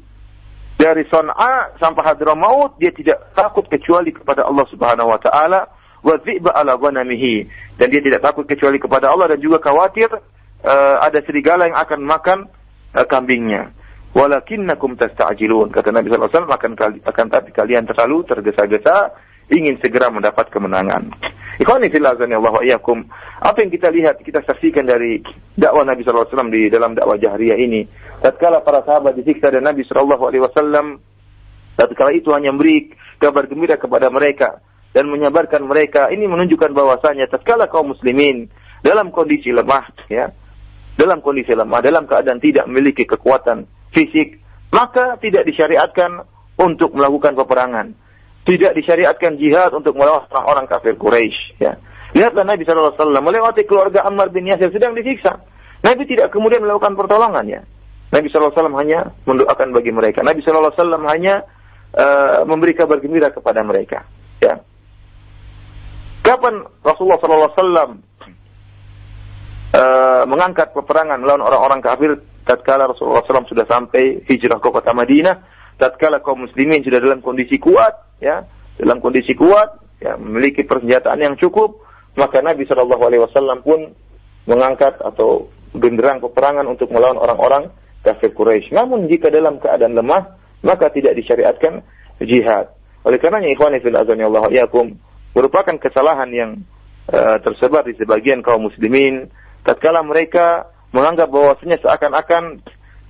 dari Son'a sampai Hadramaut dia tidak takut kecuali kepada Allah Subhanahu wa taala wa dhi'ba ala ghanamihi dan dia tidak takut kecuali kepada Allah dan juga khawatir uh, ada serigala yang akan makan uh, kambingnya. Walakinnakum tasta'jilun. Kata Nabi sallallahu alaihi wasallam akan akan tapi kalian terlalu tergesa-gesa ingin segera mendapat kemenangan. Ikhwani fillah Allah wa iyyakum. Apa yang kita lihat, kita saksikan dari dakwah Nabi wasallam di dalam dakwah jahriyah ini. Tatkala para sahabat disiksa dan Nabi wasallam tatkala itu hanya memberi kabar gembira kepada mereka dan menyabarkan mereka. Ini menunjukkan bahwasanya tatkala kaum muslimin dalam kondisi lemah ya, dalam kondisi lemah, dalam keadaan tidak memiliki kekuatan fisik, maka tidak disyariatkan untuk melakukan peperangan. Tidak disyariatkan jihad untuk melawan orang-orang kafir Quraisy. Ya. Lihatlah Nabi SAW melewati keluarga Ammar bin Yasir sedang disiksa. Nabi tidak kemudian melakukan pertolongan ya. Nabi SAW hanya mendoakan bagi mereka. Nabi SAW hanya uh, memberi kabar gembira kepada mereka. Ya. Kapan Rasulullah SAW uh, mengangkat peperangan melawan orang-orang kafir tatkala Rasulullah SAW sudah sampai hijrah ke kota Madinah, tatkala kaum muslimin sudah dalam kondisi kuat, ya, dalam kondisi kuat, ya, memiliki persenjataan yang cukup, maka Nabi Shallallahu Alaihi Wasallam pun mengangkat atau genderang peperangan untuk melawan orang-orang kafir Quraisy. Namun jika dalam keadaan lemah, maka tidak disyariatkan jihad. Oleh karenanya ikhwan fillah Allah yakum merupakan kesalahan yang uh, tersebar di sebagian kaum muslimin tatkala mereka menganggap bahwasanya seakan-akan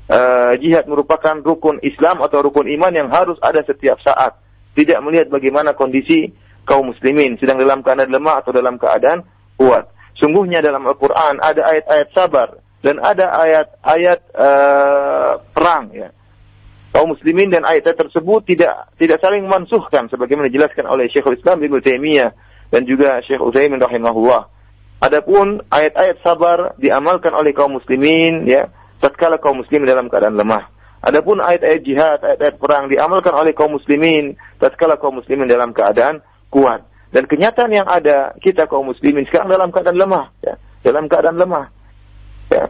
uh, jihad merupakan rukun Islam atau rukun iman yang harus ada setiap saat. Tidak melihat bagaimana kondisi kaum muslimin sedang dalam keadaan lemah atau dalam keadaan kuat. Sungguhnya dalam Al-Qur'an ada ayat-ayat sabar dan ada ayat-ayat uh, perang ya. Kaum muslimin dan ayat-ayat tersebut tidak tidak saling mansuhkan sebagaimana dijelaskan oleh Syekhul Islam Ibnu Taimiyah dan juga Syekh Utsaimin rahimahullah. Adapun ayat-ayat sabar diamalkan oleh kaum muslimin ya tatkala kaum muslimin dalam keadaan lemah. Adapun ayat-ayat jihad, ayat-ayat perang diamalkan oleh kaum muslimin tatkala kaum muslimin dalam keadaan kuat. Dan kenyataan yang ada kita kaum muslimin sekarang dalam keadaan lemah, ya, dalam keadaan lemah. Ya.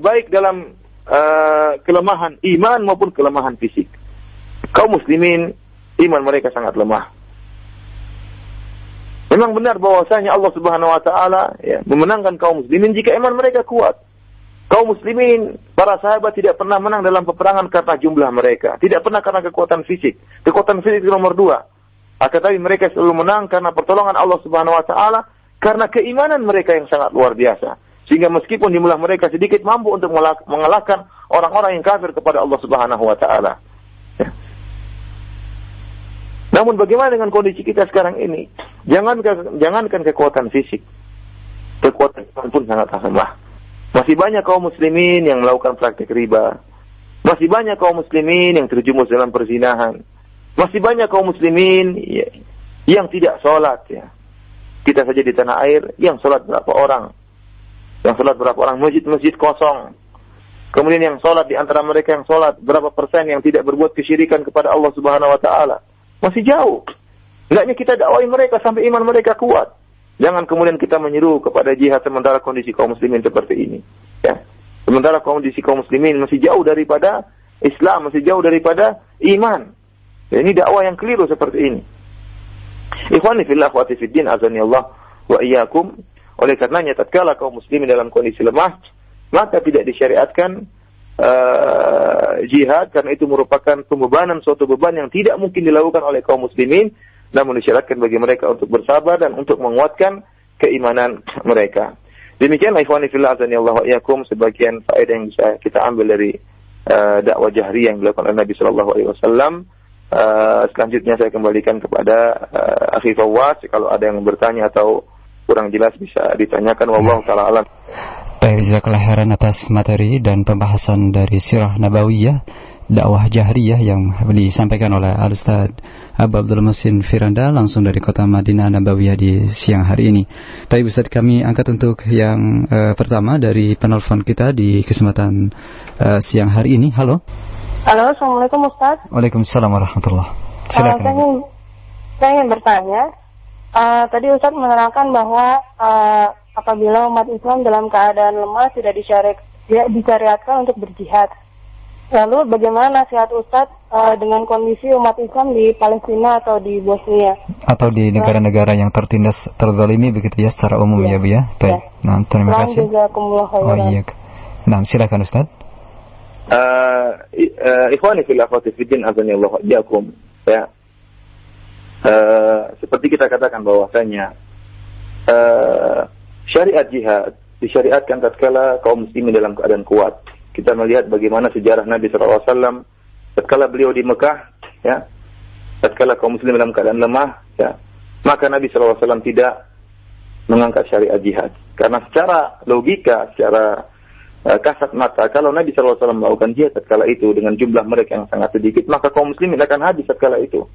Baik dalam uh, kelemahan iman maupun kelemahan fisik. Kaum muslimin iman mereka sangat lemah. Memang benar bahwasanya Allah Subhanahu wa taala ya, memenangkan kaum muslimin jika iman mereka kuat. Kaum muslimin, para sahabat tidak pernah menang dalam peperangan karena jumlah mereka. Tidak pernah karena kekuatan fisik. Kekuatan fisik nomor dua. Akan tapi mereka selalu menang karena pertolongan Allah Subhanahu wa taala karena keimanan mereka yang sangat luar biasa. Sehingga meskipun jumlah mereka sedikit mampu untuk mengalahkan orang-orang yang kafir kepada Allah Subhanahu wa taala. Ya. Namun bagaimana dengan kondisi kita sekarang ini? Jangankan, jangankan kekuatan fisik, kekuatan pun sangat lemah. Masih banyak kaum muslimin yang melakukan praktek riba. Masih banyak kaum muslimin yang terjumus dalam perzinahan. Masih banyak kaum muslimin yang tidak sholat ya. Kita saja di tanah air yang sholat berapa orang? Yang sholat berapa orang? Masjid-masjid kosong. Kemudian yang sholat di antara mereka yang sholat berapa persen yang tidak berbuat kesyirikan kepada Allah Subhanahu Wa Taala? Masih jauh. Hendaknya kita dakwai mereka sampai iman mereka kuat. Jangan kemudian kita menyeru kepada jihad sementara kondisi kaum muslimin seperti ini. Ya. Sementara kondisi kaum muslimin masih jauh daripada Islam, masih jauh daripada iman. Ya, ini dakwah yang keliru seperti ini. Ikhwani fillah wa fiddin azani Allah wa iyyakum. Oleh karenanya tatkala kaum muslimin dalam kondisi lemah, maka tidak disyariatkan uh, jihad karena itu merupakan pembebanan suatu beban yang tidak mungkin dilakukan oleh kaum muslimin namun disyaratkan bagi mereka untuk bersabar dan untuk menguatkan keimanan mereka. Demikianlah ikhwani fillah azani Allah yakum sebagian faedah yang bisa kita ambil dari uh, dakwah jahriyah yang dilakukan oleh Nabi sallallahu alaihi wasallam. Uh, selanjutnya saya kembalikan kepada uh, Akhi Fawaz kalau ada yang bertanya atau kurang jelas bisa ditanyakan wallahu taala alam. Baik, jazakallah khairan atas materi dan pembahasan dari Sirah Nabawiyah, dakwah jahriyah yang disampaikan oleh Al-Ustaz Abu Abdul Masin Firanda langsung dari kota Madinah Nabawiyah di siang hari ini. Tapi bisa kami angkat untuk yang uh, pertama dari penelpon kita di kesempatan uh, siang hari ini. Halo. Halo, Assalamualaikum Ustaz. Waalaikumsalam warahmatullah. Silakan. Uh, saya, ingin, saya ingin bertanya. Uh, tadi Ustaz menerangkan bahwa uh, apabila umat Islam dalam keadaan lemah tidak disyariat, ya, disyariatkan untuk berjihad. Lalu bagaimana nasihat Ustadz uh, dengan kondisi umat Islam di Palestina atau di Bosnia? Atau di negara-negara yang tertindas terzalimi begitu ya secara umum ya, ya Bu ya? ya. Nah, terima kasih. Oh iya. Nah, silakan Ustadz. Uh, uh, ikhwani fil akhwati fiddin azani Allah ya. Uh, seperti kita katakan bahwasanya uh, syariat jihad disyariatkan tatkala kaum muslimin dalam keadaan kuat kita melihat bagaimana sejarah Nabi SAW tatkala beliau di Mekah, ya, tatkala kaum muslim dalam keadaan lemah, ya, maka Nabi SAW tidak mengangkat syariat jihad. Karena secara logika, secara uh, kasat mata, kalau Nabi SAW melakukan jihad tatkala itu dengan jumlah mereka yang sangat sedikit, maka kaum muslimin akan habis tatkala itu.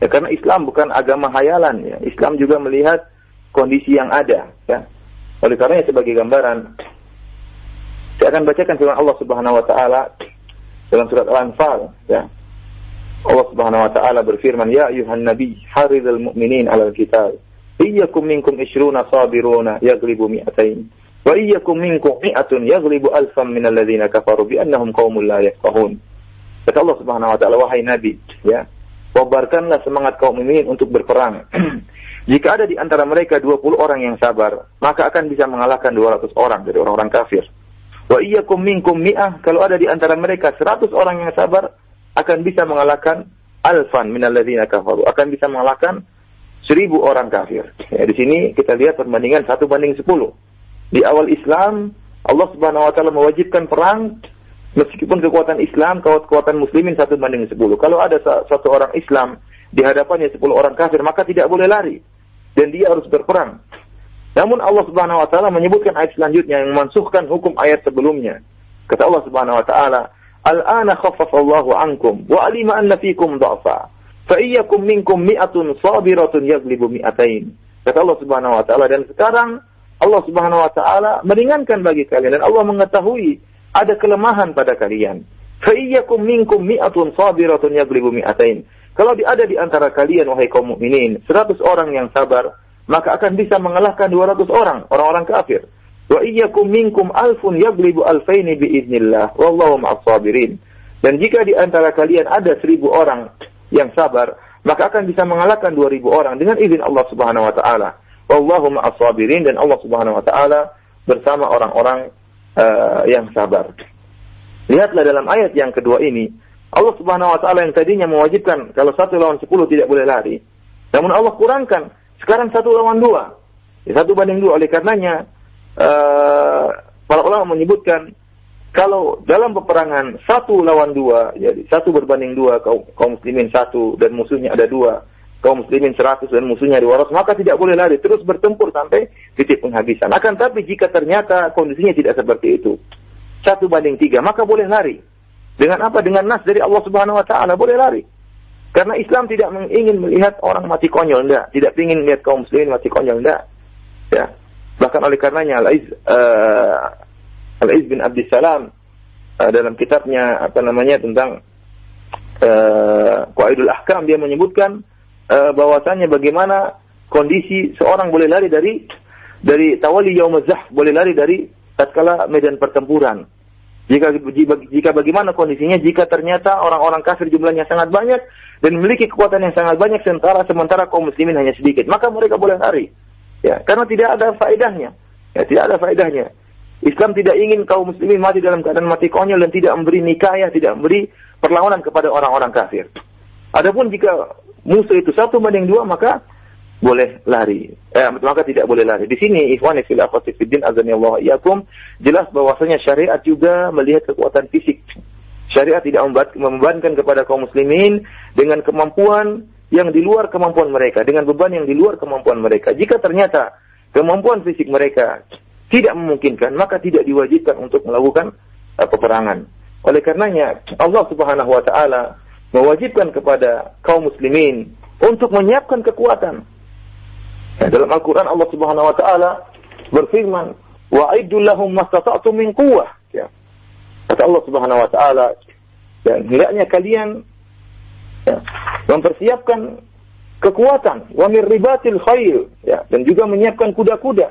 Ya, karena Islam bukan agama hayalan, ya. Islam juga melihat kondisi yang ada, ya. Oleh karena sebagai gambaran, saya akan bacakan firman Allah Subhanahu wa taala dalam surat Al-Anfal ya. Allah Subhanahu wa taala berfirman, "Ya ayuhan nabi, haridul mu'minin 'alal kitab. Iyyakum minkum ishruna sabiruna yaghlibu mi'atain. Wa iyyakum minkum mi'atun yaghlibu alfan minal ladzina kafaru bi annahum qaumun la yafqahun." Kata Allah Subhanahu wa taala, "Wahai nabi, ya, kobarkanlah semangat kaum mukminin untuk berperang. Jika ada di antara mereka 20 orang yang sabar, maka akan bisa mengalahkan 200 orang dari orang-orang kafir. Wa iyyakum minkum mi'ah, kalau ada di antara mereka 100 orang yang sabar, akan bisa mengalahkan alfan minalladzina kafaru, akan bisa mengalahkan seribu orang kafir. Ya, di sini kita lihat perbandingan satu banding sepuluh. Di awal Islam, Allah Subhanahu wa taala mewajibkan perang meskipun kekuatan Islam, kekuatan muslimin satu banding sepuluh. Kalau ada satu orang Islam di hadapannya sepuluh orang kafir, maka tidak boleh lari. Dan dia harus berperang. Namun Allah Subhanahu wa taala menyebutkan ayat selanjutnya yang memansuhkan hukum ayat sebelumnya. Kata Allah Subhanahu wa taala, "Al-ana khaffafa Allahu ankum wa alima anna fikum dha'fa. Fa iyyakum minkum mi'atun sabiratun yaghlibu mi'atain." Kata Allah Subhanahu wa taala dan sekarang Allah Subhanahu wa taala meringankan bagi kalian dan Allah mengetahui ada kelemahan pada kalian. Fa iyyakum minkum mi'atun sabiratun yaghlibu mi'atain. Kalau ada di antara kalian wahai kaum mukminin 100 orang yang sabar maka akan bisa mengalahkan 200 orang, orang-orang kafir. Wa iyyakum minkum alfun yaglibu alfaini biiznillah. Wallahu ma'as sabirin. Dan jika di antara kalian ada seribu orang yang sabar, maka akan bisa mengalahkan 2000 orang dengan izin Allah Subhanahu wa taala. Wallahu ma'as sabirin dan Allah Subhanahu wa taala bersama orang-orang uh, yang sabar. Lihatlah dalam ayat yang kedua ini, Allah Subhanahu wa taala yang tadinya mewajibkan kalau satu lawan sepuluh tidak boleh lari. Namun Allah kurangkan sekarang satu lawan dua. Ya, satu banding dua. Oleh karenanya, uh, para ulama menyebutkan kalau dalam peperangan satu lawan dua, jadi satu berbanding dua, kaum, kaum muslimin satu dan musuhnya ada dua, kaum muslimin seratus dan musuhnya dua ratus, maka tidak boleh lari, terus bertempur sampai titik penghabisan. Akan tapi jika ternyata kondisinya tidak seperti itu, satu banding tiga, maka boleh lari. Dengan apa? Dengan nas dari Allah Subhanahu Wa Taala boleh lari. Karena Islam tidak ingin melihat orang mati konyol, enggak. Tidak ingin melihat kaum muslimin mati konyol, enggak. Ya. Bahkan oleh karenanya Al-Iz uh, Al-Iz bin Abdissalam uh, dalam kitabnya apa namanya tentang uh, Qaidul Ahkam dia menyebutkan uh, bahwasanya bagaimana kondisi seorang boleh lari dari dari tawali yaum boleh lari dari tatkala medan pertempuran. Jika jika bagaimana kondisinya jika ternyata orang-orang kafir jumlahnya sangat banyak dan memiliki kekuatan yang sangat banyak sementara sementara kaum muslimin hanya sedikit, maka mereka boleh lari. Ya, karena tidak ada faedahnya. Ya, tidak ada faedahnya. Islam tidak ingin kaum muslimin mati dalam keadaan mati konyol dan tidak memberi nikayah, tidak memberi perlawanan kepada orang-orang kafir. Adapun jika musuh itu satu banding dua, maka boleh lari. Eh, maka tidak boleh lari. Di sini ikhwan fil akhwati fiddin azani Allah iyakum jelas bahwasanya syariat juga melihat kekuatan fisik. Syariat tidak membebankan kepada kaum muslimin dengan kemampuan yang di luar kemampuan mereka, dengan beban yang di luar kemampuan mereka. Jika ternyata kemampuan fisik mereka tidak memungkinkan, maka tidak diwajibkan untuk melakukan uh, peperangan. Oleh karenanya Allah Subhanahu wa taala mewajibkan kepada kaum muslimin untuk menyiapkan kekuatan. Ya, dalam Al-Quran Allah Subhanahu Wa Taala berfirman, "Wa'idul lahum mastata'tum min quwwah." Ya. Kata Allah Subhanahu Wa Taala, dan hendaknya kalian ya, mempersiapkan kekuatan, wa ribatil khair, ya, dan juga menyiapkan kuda-kuda.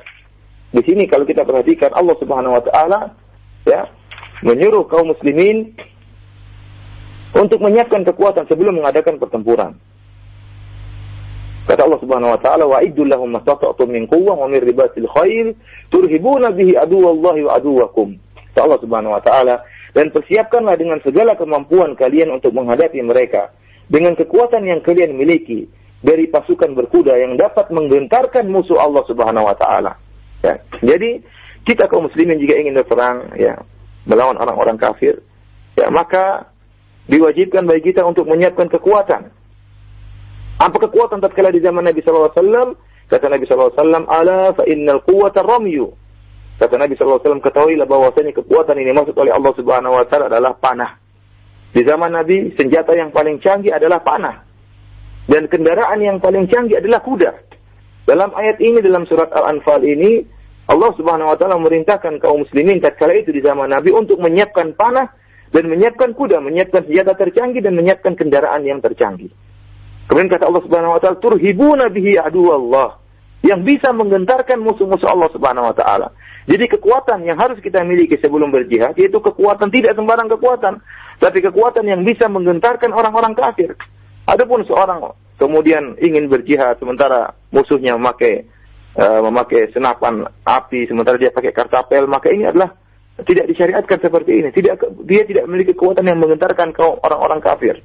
Di sini kalau kita perhatikan Allah Subhanahu Wa Taala, ya, menyuruh kaum muslimin untuk menyiapkan kekuatan sebelum mengadakan pertempuran. Kata Allah Subhanahu wa taala, "Wa lahum mastata'tum min quwwah wa min ribatil khair turhibuna bihi aduwallahi wa aduwakum." Kata Allah Subhanahu wa taala, dan persiapkanlah dengan segala kemampuan kalian untuk menghadapi mereka dengan kekuatan yang kalian miliki dari pasukan berkuda yang dapat menggentarkan musuh Allah Subhanahu wa taala. Ya. Jadi kita kaum muslimin jika ingin berperang ya melawan orang-orang kafir, ya maka diwajibkan bagi kita untuk menyiapkan kekuatan. Apa kekuatan tatkala di zaman Nabi sallallahu alaihi wasallam? Kata Nabi sallallahu alaihi wasallam, "Ala fa innal quwwata ramyu." Kata Nabi sallallahu alaihi wasallam, ketahuilah bahwasanya kekuatan ini maksud oleh Allah Subhanahu wa taala adalah panah. Di zaman Nabi, senjata yang paling canggih adalah panah. Dan kendaraan yang paling canggih adalah kuda. Dalam ayat ini dalam surat Al-Anfal ini Allah Subhanahu wa taala memerintahkan kaum muslimin tatkala itu di zaman Nabi untuk menyiapkan panah dan menyiapkan kuda, menyiapkan senjata tercanggih dan menyiapkan kendaraan yang tercanggih. Kemudian kata Allah Subhanahu wa taala, "Turhibuna bihi Allah." Yang bisa menggentarkan musuh-musuh Allah Subhanahu wa taala. Jadi kekuatan yang harus kita miliki sebelum berjihad yaitu kekuatan tidak sembarang kekuatan, tapi kekuatan yang bisa menggentarkan orang-orang kafir. Adapun seorang kemudian ingin berjihad sementara musuhnya memakai uh, memakai senapan api sementara dia pakai kartapel, maka ini adalah tidak disyariatkan seperti ini. Tidak dia tidak memiliki kekuatan yang menggentarkan kaum orang-orang kafir.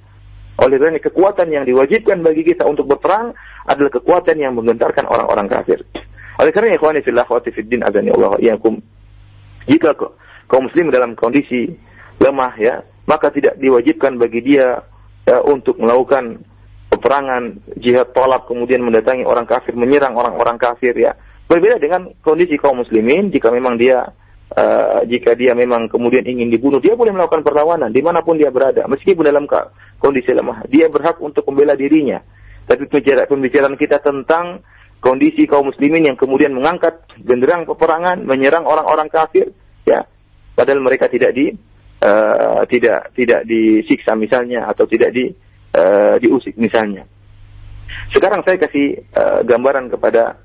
Oleh karena kekuatan yang diwajibkan bagi kita untuk berperang adalah kekuatan yang menggentarkan orang-orang kafir. Oleh karena ikhwani fillah wa fiddin azani Allah iyakum. Jika kaum muslim dalam kondisi lemah ya, maka tidak diwajibkan bagi dia ya, untuk melakukan peperangan jihad tolak kemudian mendatangi orang kafir menyerang orang-orang kafir ya. Berbeda dengan kondisi kaum muslimin jika memang dia uh, jika dia memang kemudian ingin dibunuh, dia boleh melakukan perlawanan di mana pun dia berada, meskipun dalam kondisi lemah. Dia berhak untuk membela dirinya. Tapi pembicaraan kita tentang kondisi kaum muslimin yang kemudian mengangkat genderang peperangan, menyerang orang-orang kafir, ya, padahal mereka tidak di uh, tidak tidak disiksa misalnya atau tidak di uh, diusik misalnya. Sekarang saya kasih uh, gambaran kepada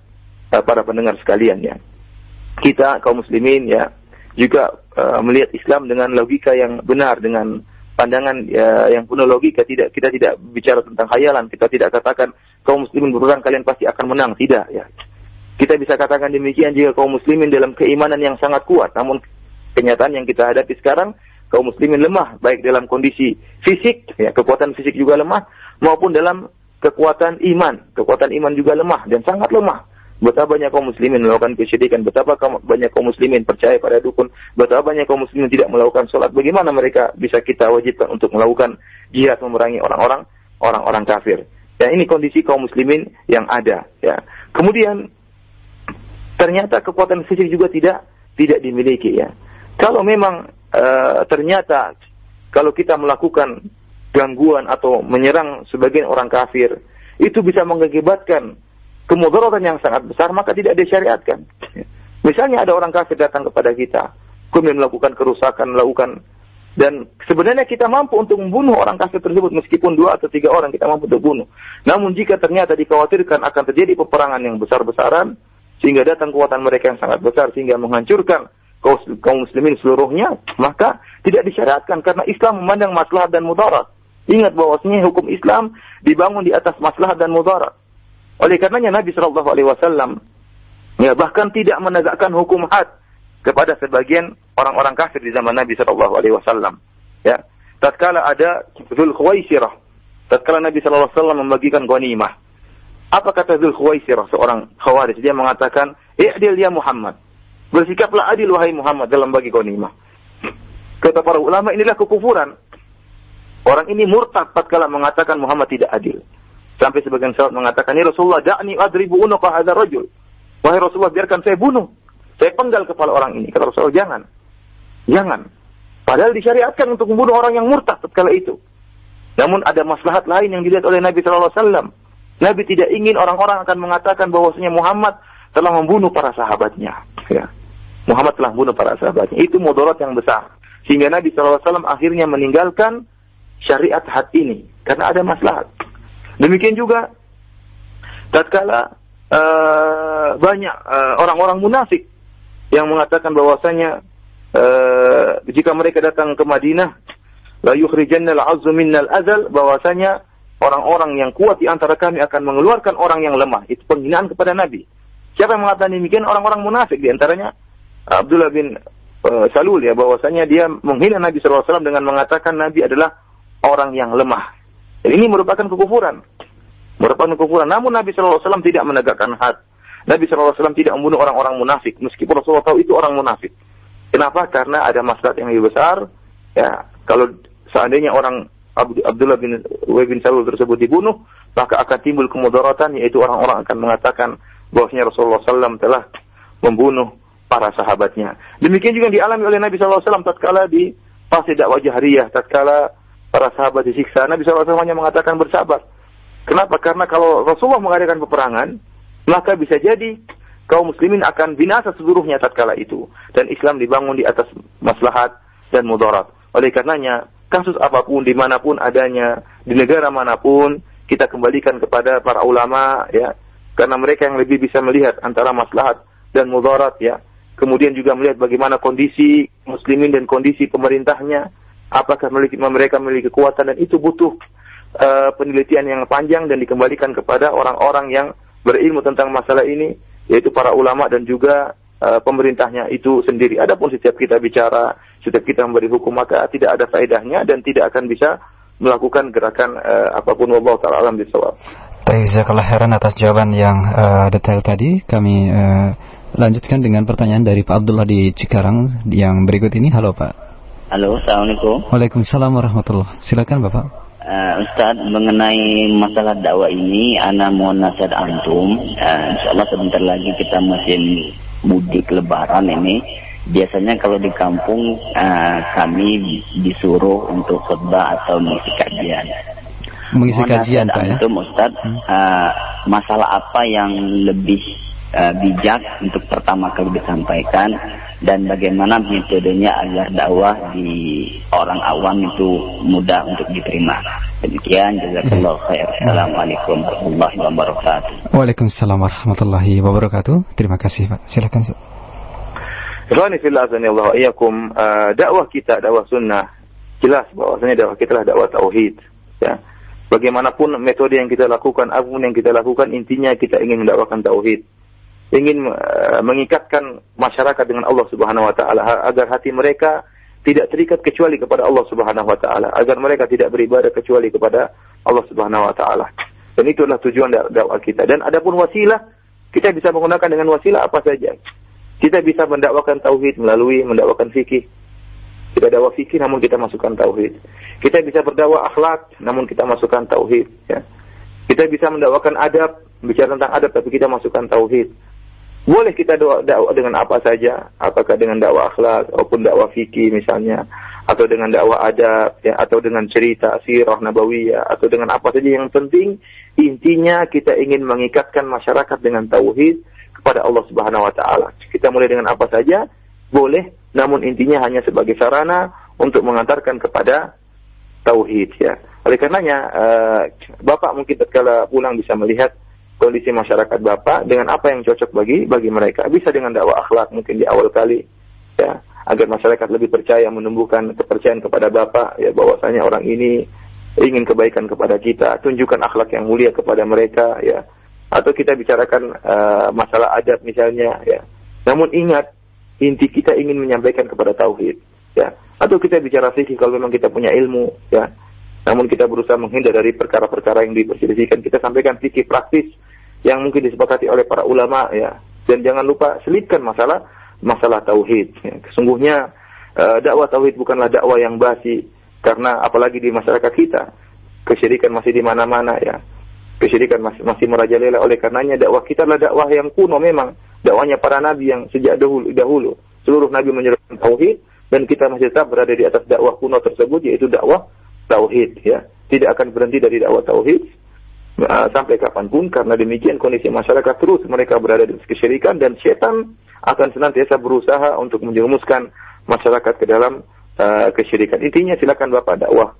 uh, para pendengar sekalian ya kita kaum muslimin ya juga uh, melihat Islam dengan logika yang benar dengan pandangan ya, yang penuh logika. Tidak kita tidak bicara tentang khayalan. Kita tidak katakan kaum muslimin berperang kalian pasti akan menang. Tidak ya. Kita bisa katakan demikian jika kaum muslimin dalam keimanan yang sangat kuat. Namun kenyataan yang kita hadapi sekarang kaum muslimin lemah baik dalam kondisi fisik ya kekuatan fisik juga lemah maupun dalam kekuatan iman. Kekuatan iman juga lemah dan sangat lemah Betapa banyak kaum muslimin melakukan kesyirikan, betapa banyak kaum muslimin percaya pada dukun, betapa banyak kaum muslimin tidak melakukan sholat. Bagaimana mereka bisa kita wajibkan untuk melakukan jihad memerangi orang-orang orang-orang kafir. Ya ini kondisi kaum muslimin yang ada. Ya. Kemudian ternyata kekuatan fisik juga tidak tidak dimiliki ya. Kalau memang uh, ternyata kalau kita melakukan gangguan atau menyerang sebagian orang kafir itu bisa mengakibatkan kemudaratan yang sangat besar maka tidak disyariatkan. Misalnya ada orang kafir datang kepada kita, kemudian melakukan kerusakan, melakukan dan sebenarnya kita mampu untuk membunuh orang kafir tersebut meskipun dua atau tiga orang kita mampu untuk bunuh. Namun jika ternyata dikhawatirkan akan terjadi peperangan yang besar-besaran sehingga datang kekuatan mereka yang sangat besar sehingga menghancurkan kaum muslimin seluruhnya, maka tidak disyariatkan karena Islam memandang maslahat dan mudarat. Ingat bahwasanya hukum Islam dibangun di atas maslahat dan mudarat. Oleh karenanya Nabi Shallallahu Alaihi Wasallam ya bahkan tidak menegakkan hukum had kepada sebagian orang-orang kafir di zaman Nabi Shallallahu Alaihi Wasallam. Ya, tatkala ada Zul Khuwaisirah, tatkala Nabi Shallallahu Alaihi Wasallam membagikan ghanimah. Apa kata Zul Khuwaisirah seorang khawarij? Dia mengatakan, "I'dil ya Muhammad." Bersikaplah adil wahai Muhammad dalam bagi ghanimah. Kata para ulama inilah kekufuran. Orang ini murtad tatkala mengatakan Muhammad tidak adil. Sampai sebagian sahabat mengatakan, "Ya Rasulullah, da'ni adribu unuqa hadha rajul." Wahai Rasulullah, biarkan saya bunuh. Saya penggal kepala orang ini. Kata Rasulullah, "Jangan." Jangan. Padahal disyariatkan untuk membunuh orang yang murtad tatkala itu. Namun ada maslahat lain yang dilihat oleh Nabi Wasallam. Nabi tidak ingin orang-orang akan mengatakan bahwasanya Muhammad telah membunuh para sahabatnya. Ya. Muhammad telah membunuh para sahabatnya. Itu mudarat yang besar. Sehingga Nabi Wasallam akhirnya meninggalkan syariat had ini karena ada maslahat. Demikian juga tatkala uh, banyak uh, orang-orang munafik yang mengatakan bahwasanya uh, jika mereka datang ke Madinah la yukhrijanna al-'azzu minnal azal bahwasanya orang-orang yang kuat di antara kami akan mengeluarkan orang yang lemah. Itu penghinaan kepada Nabi. Siapa yang mengatakan demikian? Orang-orang munafik di antaranya Abdullah bin uh, Salul ya bahwasanya dia menghina Nabi SAW dengan mengatakan Nabi adalah orang yang lemah. Dan ini merupakan kekufuran. Merupakan kekufuran. Namun Nabi SAW tidak menegakkan had. Nabi SAW tidak membunuh orang-orang munafik. Meskipun Rasulullah tahu itu orang munafik. Kenapa? Karena ada masalah yang lebih besar. Ya, kalau seandainya orang Abdullah bin Ubay bin Salul tersebut dibunuh, maka akan timbul kemudaratan yaitu orang-orang akan mengatakan bahwasanya Rasulullah SAW telah membunuh para sahabatnya. Demikian juga dialami oleh Nabi SAW tatkala di fase dakwah jahriyah, tatkala para sahabat disiksa, Nabi SAW hanya mengatakan bersabar. Kenapa? Karena kalau Rasulullah mengadakan peperangan, maka bisa jadi kaum muslimin akan binasa seluruhnya tatkala itu. Dan Islam dibangun di atas maslahat dan mudarat. Oleh karenanya, kasus apa pun, di mana pun adanya, di negara mana pun, kita kembalikan kepada para ulama, ya, karena mereka yang lebih bisa melihat antara maslahat dan mudarat, ya. Kemudian juga melihat bagaimana kondisi muslimin dan kondisi pemerintahnya, apakah mereka memiliki kekuatan dan itu butuh uh, penelitian yang panjang dan dikembalikan kepada orang-orang yang berilmu tentang masalah ini, yaitu para ulama dan juga uh, pemerintahnya itu sendiri. Adapun setiap kita bicara, setiap kita memberi hukum maka tidak ada faedahnya dan tidak akan bisa melakukan gerakan uh, apa pun wabah taala alam bisawab. Jazakallah heran atas jawaban yang uh, detail tadi. Kami uh, lanjutkan dengan pertanyaan dari Pak Abdullah di Cikarang yang berikut ini. Halo Pak. Halo, Assalamualaikum. Waalaikumsalam warahmatullah. Silakan Bapak. Uh, Ustaz, mengenai masalah dakwah ini, Ana mohon nasihat antum. Uh, insya Allah sebentar lagi kita masih mudik lebaran ini. Biasanya kalau di kampung uh, kami disuruh untuk khutbah atau mengisi kajian. Mengisi kajian Pak ya? Antum, Ustaz, hmm. uh, masalah apa yang lebih uh, bijak untuk pertama kali disampaikan dan bagaimana metodenya agar dakwah di orang awam itu mudah untuk diterima. Demikian jazakallahu khair. Assalamualaikum warahmatullahi wabarakatuh. Waalaikumsalam warahmatullahi wabarakatuh. Terima kasih Pak. Silakan. Ikhwani fillah Allah iyakum uh, dakwah kita dakwah sunnah jelas bahwasanya dakwah kita adalah dakwah tauhid ya. Bagaimanapun metode yang kita lakukan, apa pun yang kita lakukan intinya kita ingin mendakwakan tauhid ingin uh, mengikatkan masyarakat dengan Allah Subhanahu wa taala agar hati mereka tidak terikat kecuali kepada Allah Subhanahu wa taala, agar mereka tidak beribadah kecuali kepada Allah Subhanahu wa taala. Dan itu adalah tujuan dakwah kita. Dan adapun wasilah, kita bisa menggunakan dengan wasilah apa saja. Kita bisa mendakwakan tauhid melalui mendakwakan fikih. Kita dakwah fikih namun kita masukkan tauhid. Kita bisa berdakwah akhlak namun kita masukkan tauhid, ya. Kita bisa mendakwakan adab, bicara tentang adab tapi kita masukkan tauhid. Boleh kita doa dakwah dengan apa saja, apakah dengan dakwah akhlak ataupun dakwah fikih misalnya, atau dengan dakwah adab, ya, atau dengan cerita sirah nabawiyah, atau dengan apa saja yang penting. Intinya kita ingin mengikatkan masyarakat dengan tauhid kepada Allah Subhanahu wa taala. Kita mulai dengan apa saja boleh, namun intinya hanya sebagai sarana untuk mengantarkan kepada tauhid ya. Oleh karenanya uh, Bapak mungkin tatkala pulang bisa melihat kondisi masyarakat Bapak dengan apa yang cocok bagi bagi mereka. Bisa dengan dakwah akhlak mungkin di awal kali ya, agar masyarakat lebih percaya menumbuhkan kepercayaan kepada Bapak ya bahwasanya orang ini ingin kebaikan kepada kita, tunjukkan akhlak yang mulia kepada mereka ya. Atau kita bicarakan uh, masalah adab misalnya ya. Namun ingat inti kita ingin menyampaikan kepada tauhid ya. Atau kita bicara fikih kalau memang kita punya ilmu ya. Namun kita berusaha menghindar dari perkara-perkara yang diperselisihkan. Kita sampaikan fikih praktis yang mungkin disepakati oleh para ulama ya. Dan jangan lupa selipkan masalah masalah tauhid. Ya. Sesungguhnya uh, dakwah tauhid bukanlah dakwah yang basi karena apalagi di masyarakat kita kesyirikan masih di mana-mana ya. Kesyirikan masih masih merajalela oleh karenanya dakwah kita adalah dakwah yang kuno memang dakwahnya para nabi yang sejak dahulu dahulu seluruh nabi menyerukan tauhid dan kita masih tetap berada di atas dakwah kuno tersebut yaitu dakwah tauhid ya. Tidak akan berhenti dari dakwah tauhid uh, sampai kapan pun karena demikian kondisi masyarakat terus mereka berada di kesyirikan dan setan akan senantiasa berusaha untuk menjerumuskan masyarakat ke dalam uh, kesyirikan. Intinya silakan Bapak dakwah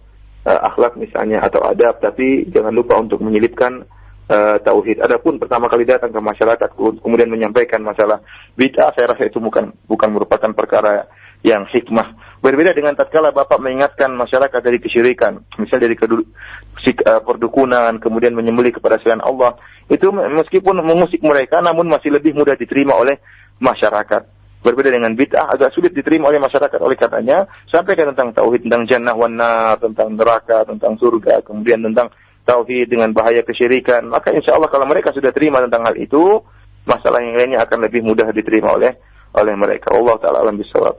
uh, akhlak misalnya atau adab tapi jangan lupa untuk menyelipkan uh, tauhid. Adapun pertama kali datang ke masyarakat kemudian menyampaikan masalah bid'ah saya rasa itu bukan bukan merupakan perkara yang hikmah. Berbeda dengan tatkala Bapak mengingatkan masyarakat dari kesyirikan, misalnya dari kedu, uh, perdukunan, kemudian menyembelih kepada selain Allah, itu meskipun mengusik mereka namun masih lebih mudah diterima oleh masyarakat. Berbeda dengan bid'ah agak sulit diterima oleh masyarakat oleh katanya sampaikan tentang tauhid tentang jannah wana tentang neraka, tentang surga, kemudian tentang tauhid dengan bahaya kesyirikan. Maka insya Allah kalau mereka sudah terima tentang hal itu, masalah yang lainnya akan lebih mudah diterima oleh oleh mereka. Allah taala alam bisawab.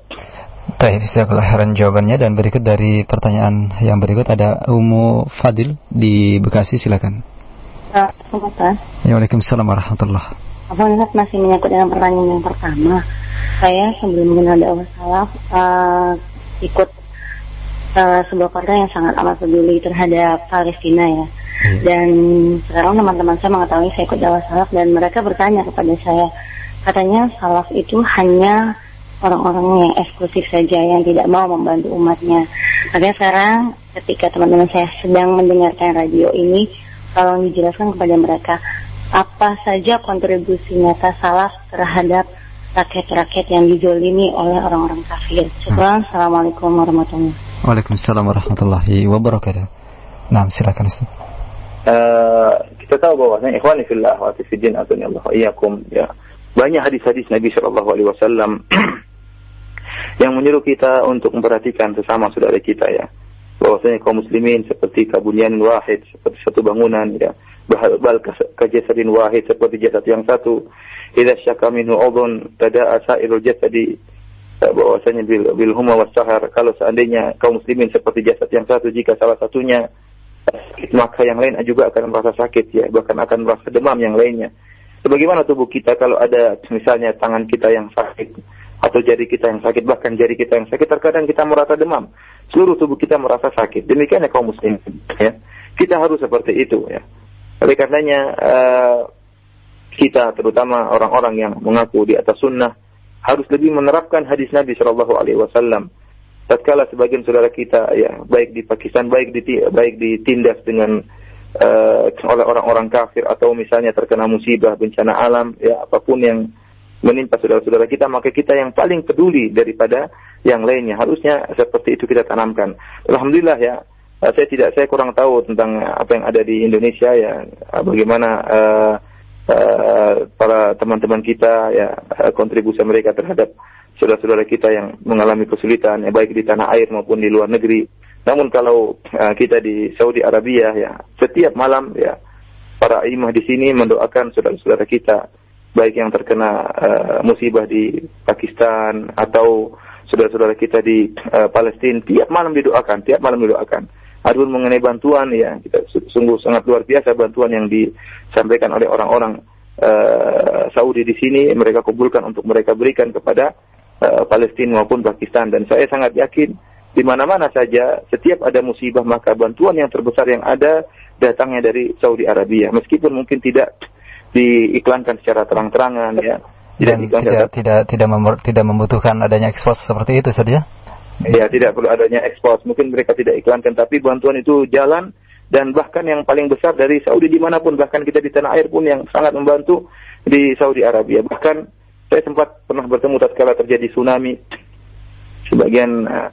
Baik, bisa kelahiran jawabannya dan berikut dari pertanyaan yang berikut ada Umu Fadil di Bekasi silakan. Assalamualaikum. Waalaikumsalam warahmatullahi Abang ingat masih menyangkut dengan pertanyaan yang pertama. Saya sebelum mengenal dakwah salaf uh, ikut uh, sebuah partai yang sangat amat peduli terhadap Palestina ya. Hmm. Dan sekarang teman-teman saya mengetahui saya ikut dakwah salaf dan mereka bertanya kepada saya, katanya salaf itu hanya orang-orang yang eksklusif saja yang tidak mau membantu umatnya. Makanya sekarang ketika teman-teman saya sedang mendengarkan radio ini, tolong dijelaskan kepada mereka apa saja kontribusi nyata salaf terhadap rakyat-rakyat yang dijolimi oleh orang-orang kafir. Syukur. Assalamualaikum warahmatullahi wabarakatuh. Waalaikumsalam warahmatullahi wabarakatuh. Nah, silakan Ustaz. Uh, kita tahu bahwa ikhwani fillah wa fiddin atuni Allah iyyakum ya. Banyak hadis-hadis Nabi Shallallahu alaihi wasallam yang menyuruh kita untuk memperhatikan sesama saudara kita ya. Bahwasanya kaum muslimin seperti kabunian wahid, seperti satu bangunan ya bal kajasadin wahid seperti jasad yang satu idza syaka minhu udhun tada'a sairul jasadi bahwasanya bil bil huma sahar kalau seandainya kaum muslimin seperti jasad yang satu jika salah satunya maka yang lain juga akan merasa sakit ya bahkan akan merasa demam yang lainnya. Sebagaimana tubuh kita kalau ada misalnya tangan kita yang sakit atau jari kita yang sakit bahkan jari kita yang sakit terkadang kita merasa demam. Seluruh tubuh kita merasa sakit. Demikian ya kaum muslimin ya. Kita harus seperti itu ya. Oleh karenanya uh, kita terutama orang-orang yang mengaku di atas sunnah harus lebih menerapkan hadis Nabi Shallallahu Alaihi Wasallam. Tatkala sebagian saudara kita ya baik di Pakistan baik di baik ditindas dengan uh, oleh orang-orang kafir atau misalnya terkena musibah bencana alam ya apa pun yang menimpa saudara-saudara kita maka kita yang paling peduli daripada yang lainnya harusnya seperti itu kita tanamkan. Alhamdulillah ya uh, saya tidak saya kurang tahu tentang apa yang ada di Indonesia ya uh, bagaimana uh, uh, para teman-teman kita ya kontribusi mereka terhadap saudara-saudara kita yang mengalami kesulitan ya baik di tanah air maupun di luar negeri. Namun kalau uh, kita di Saudi Arabia ya setiap malam ya para imam di sini mendoakan saudara-saudara kita baik yang terkena uh, musibah di Pakistan atau saudara-saudara kita di uh, Palestina tiap malam didoakan, tiap malam didoakan. Adapun mengenai bantuan ya kita sungguh sangat luar biasa bantuan yang disampaikan oleh orang-orang uh, Saudi di sini mereka kumpulkan untuk mereka berikan kepada uh, Palestina maupun Pakistan. Dan saya sangat yakin di mana-mana saja setiap ada musibah maka bantuan yang terbesar yang ada datangnya dari Saudi Arabia. Meskipun mungkin tidak diiklankan secara terang-terangan ya. Dan tidak tidak tidak, tidak membutuhkan adanya ekspos seperti itu saja Ya? Tidak perlu adanya ekspor. Mungkin mereka tidak iklankan, tapi bantuan itu jalan. Dan bahkan yang paling besar dari Saudi di mana pun, bahkan kita di tanah air pun yang sangat membantu di Saudi Arabia. Bahkan saya sempat pernah bertemu tatkala terjadi tsunami. Sebagian uh,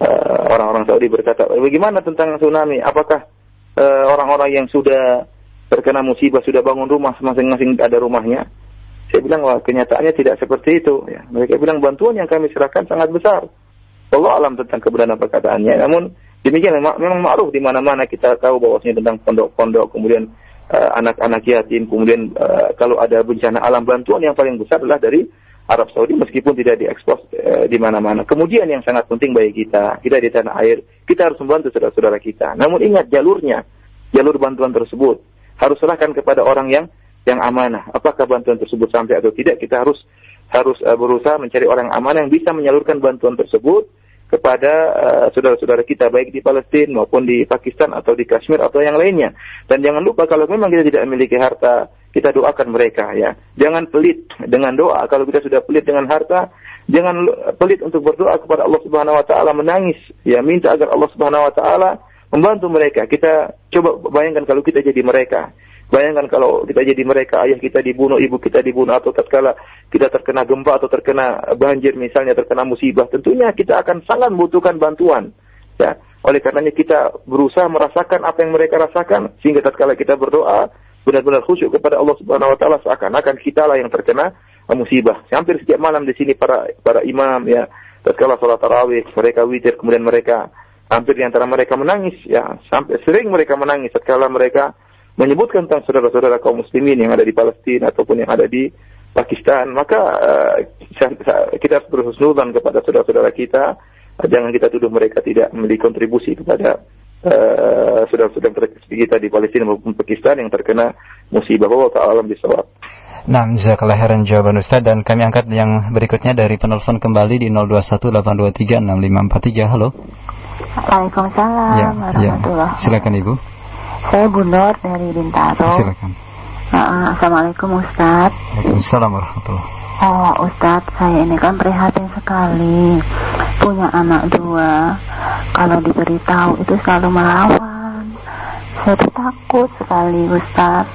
uh, orang-orang Saudi berkata, bagaimana tentang tsunami? Apakah uh, orang-orang yang sudah terkena musibah sudah bangun rumah masing-masing ada rumahnya? Saya bilang wah kenyataannya tidak seperti itu. Ya. Mereka bilang bantuan yang kami serahkan sangat besar Allah alam tentang kebenaran perkataannya. Namun demikian memang, memang ma'ruf di mana-mana kita tahu bahwasanya tentang pondok-pondok kemudian uh, anak-anak yatim kemudian uh, kalau ada bencana alam bantuan yang paling besar adalah dari Arab Saudi meskipun tidak diekspos uh, di mana-mana. Kemudian yang sangat penting bagi kita, kita di tanah air, kita harus membantu saudara-saudara kita. Namun ingat jalurnya, jalur bantuan tersebut harus serahkan kepada orang yang yang amanah. Apakah bantuan tersebut sampai atau tidak, kita harus harus uh, berusaha mencari orang aman yang bisa menyalurkan bantuan tersebut kepada uh, saudara-saudara kita baik di Palestina maupun di Pakistan atau di Kashmir atau yang lainnya. Dan jangan lupa kalau memang kita tidak memiliki harta, kita doakan mereka ya. Jangan pelit dengan doa. Kalau kita sudah pelit dengan harta, jangan pelit untuk berdoa kepada Allah Subhanahu wa taala menangis ya minta agar Allah Subhanahu wa taala membantu mereka. Kita coba bayangkan kalau kita jadi mereka. Bayangkan kalau kita jadi mereka, ayah kita dibunuh, ibu kita dibunuh, atau tatkala kita terkena gempa atau terkena banjir misalnya, terkena musibah, tentunya kita akan sangat membutuhkan bantuan. Ya, oleh karenanya kita berusaha merasakan apa yang mereka rasakan, sehingga tatkala kita berdoa, benar-benar khusyuk kepada Allah Subhanahu Wa Taala seakan-akan kita lah yang terkena musibah. Hampir setiap malam di sini para para imam ya, tatkala sholat tarawih, mereka witir, kemudian mereka hampir di antara mereka menangis ya, sampai sering mereka menangis tatkala mereka menyebutkan tentang saudara-saudara kaum muslimin yang ada di Palestina ataupun yang ada di Pakistan, maka uh, kita harus berhusnudzan kepada saudara-saudara kita. Jangan kita tuduh mereka tidak memiliki kontribusi kepada uh, saudara-saudara kita di Palestina maupun Pakistan yang terkena musibah. Wa ta'ala bisawab. Nah, jazakallah khairan jawaban Ustaz dan kami angkat yang berikutnya dari penelpon kembali di 0218236543. Halo. Waalaikumsalam ya, warahmatullahi ya. Silakan Ibu. Saya Bu Nur dari Bintaro. Silakan. Uh, Assalamualaikum Ustaz. Waalaikumsalam warahmatullahi Oh Ustadz, saya ini kan prihatin sekali Punya anak dua Kalau diberitahu itu selalu melawan Saya tuh takut sekali Ustadz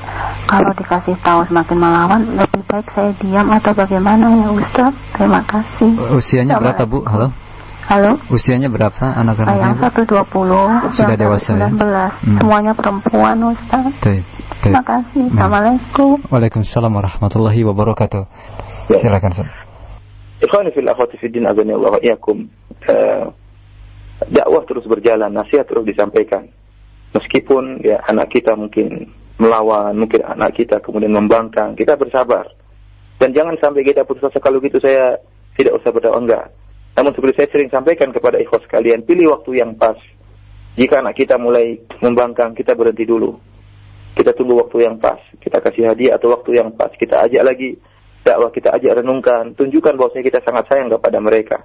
Kalau dikasih tahu semakin melawan Lebih baik saya diam atau bagaimana ya Ustadz Terima kasih Usianya berapa Bu? Halo Halo. Usianya berapa anak-anaknya? Yang satu dua puluh, sudah dewasa ya. Hmm. Semuanya perempuan Ustaz. Tuh, Terima kasih. Nah. Assalamualaikum. Waalaikumsalam warahmatullahi wabarakatuh. Ya. Silakan Ustaz. Ikhwani fil akhwati fid din azani Allah iyakum. Uh, dakwah terus berjalan, nasihat terus disampaikan. Meskipun ya anak kita mungkin melawan, mungkin anak kita kemudian membangkang, kita bersabar. Dan jangan sampai kita putus asa kalau gitu saya tidak usah berdakwah enggak namun seperti saya sering sampaikan kepada ikhwas sekalian, pilih waktu yang pas. Jika anak kita mulai membangkang, kita berhenti dulu. Kita tunggu waktu yang pas. Kita kasih hadiah atau waktu yang pas. Kita ajak lagi dakwah, kita ajak renungkan. Tunjukkan bahwa kita sangat sayang kepada mereka.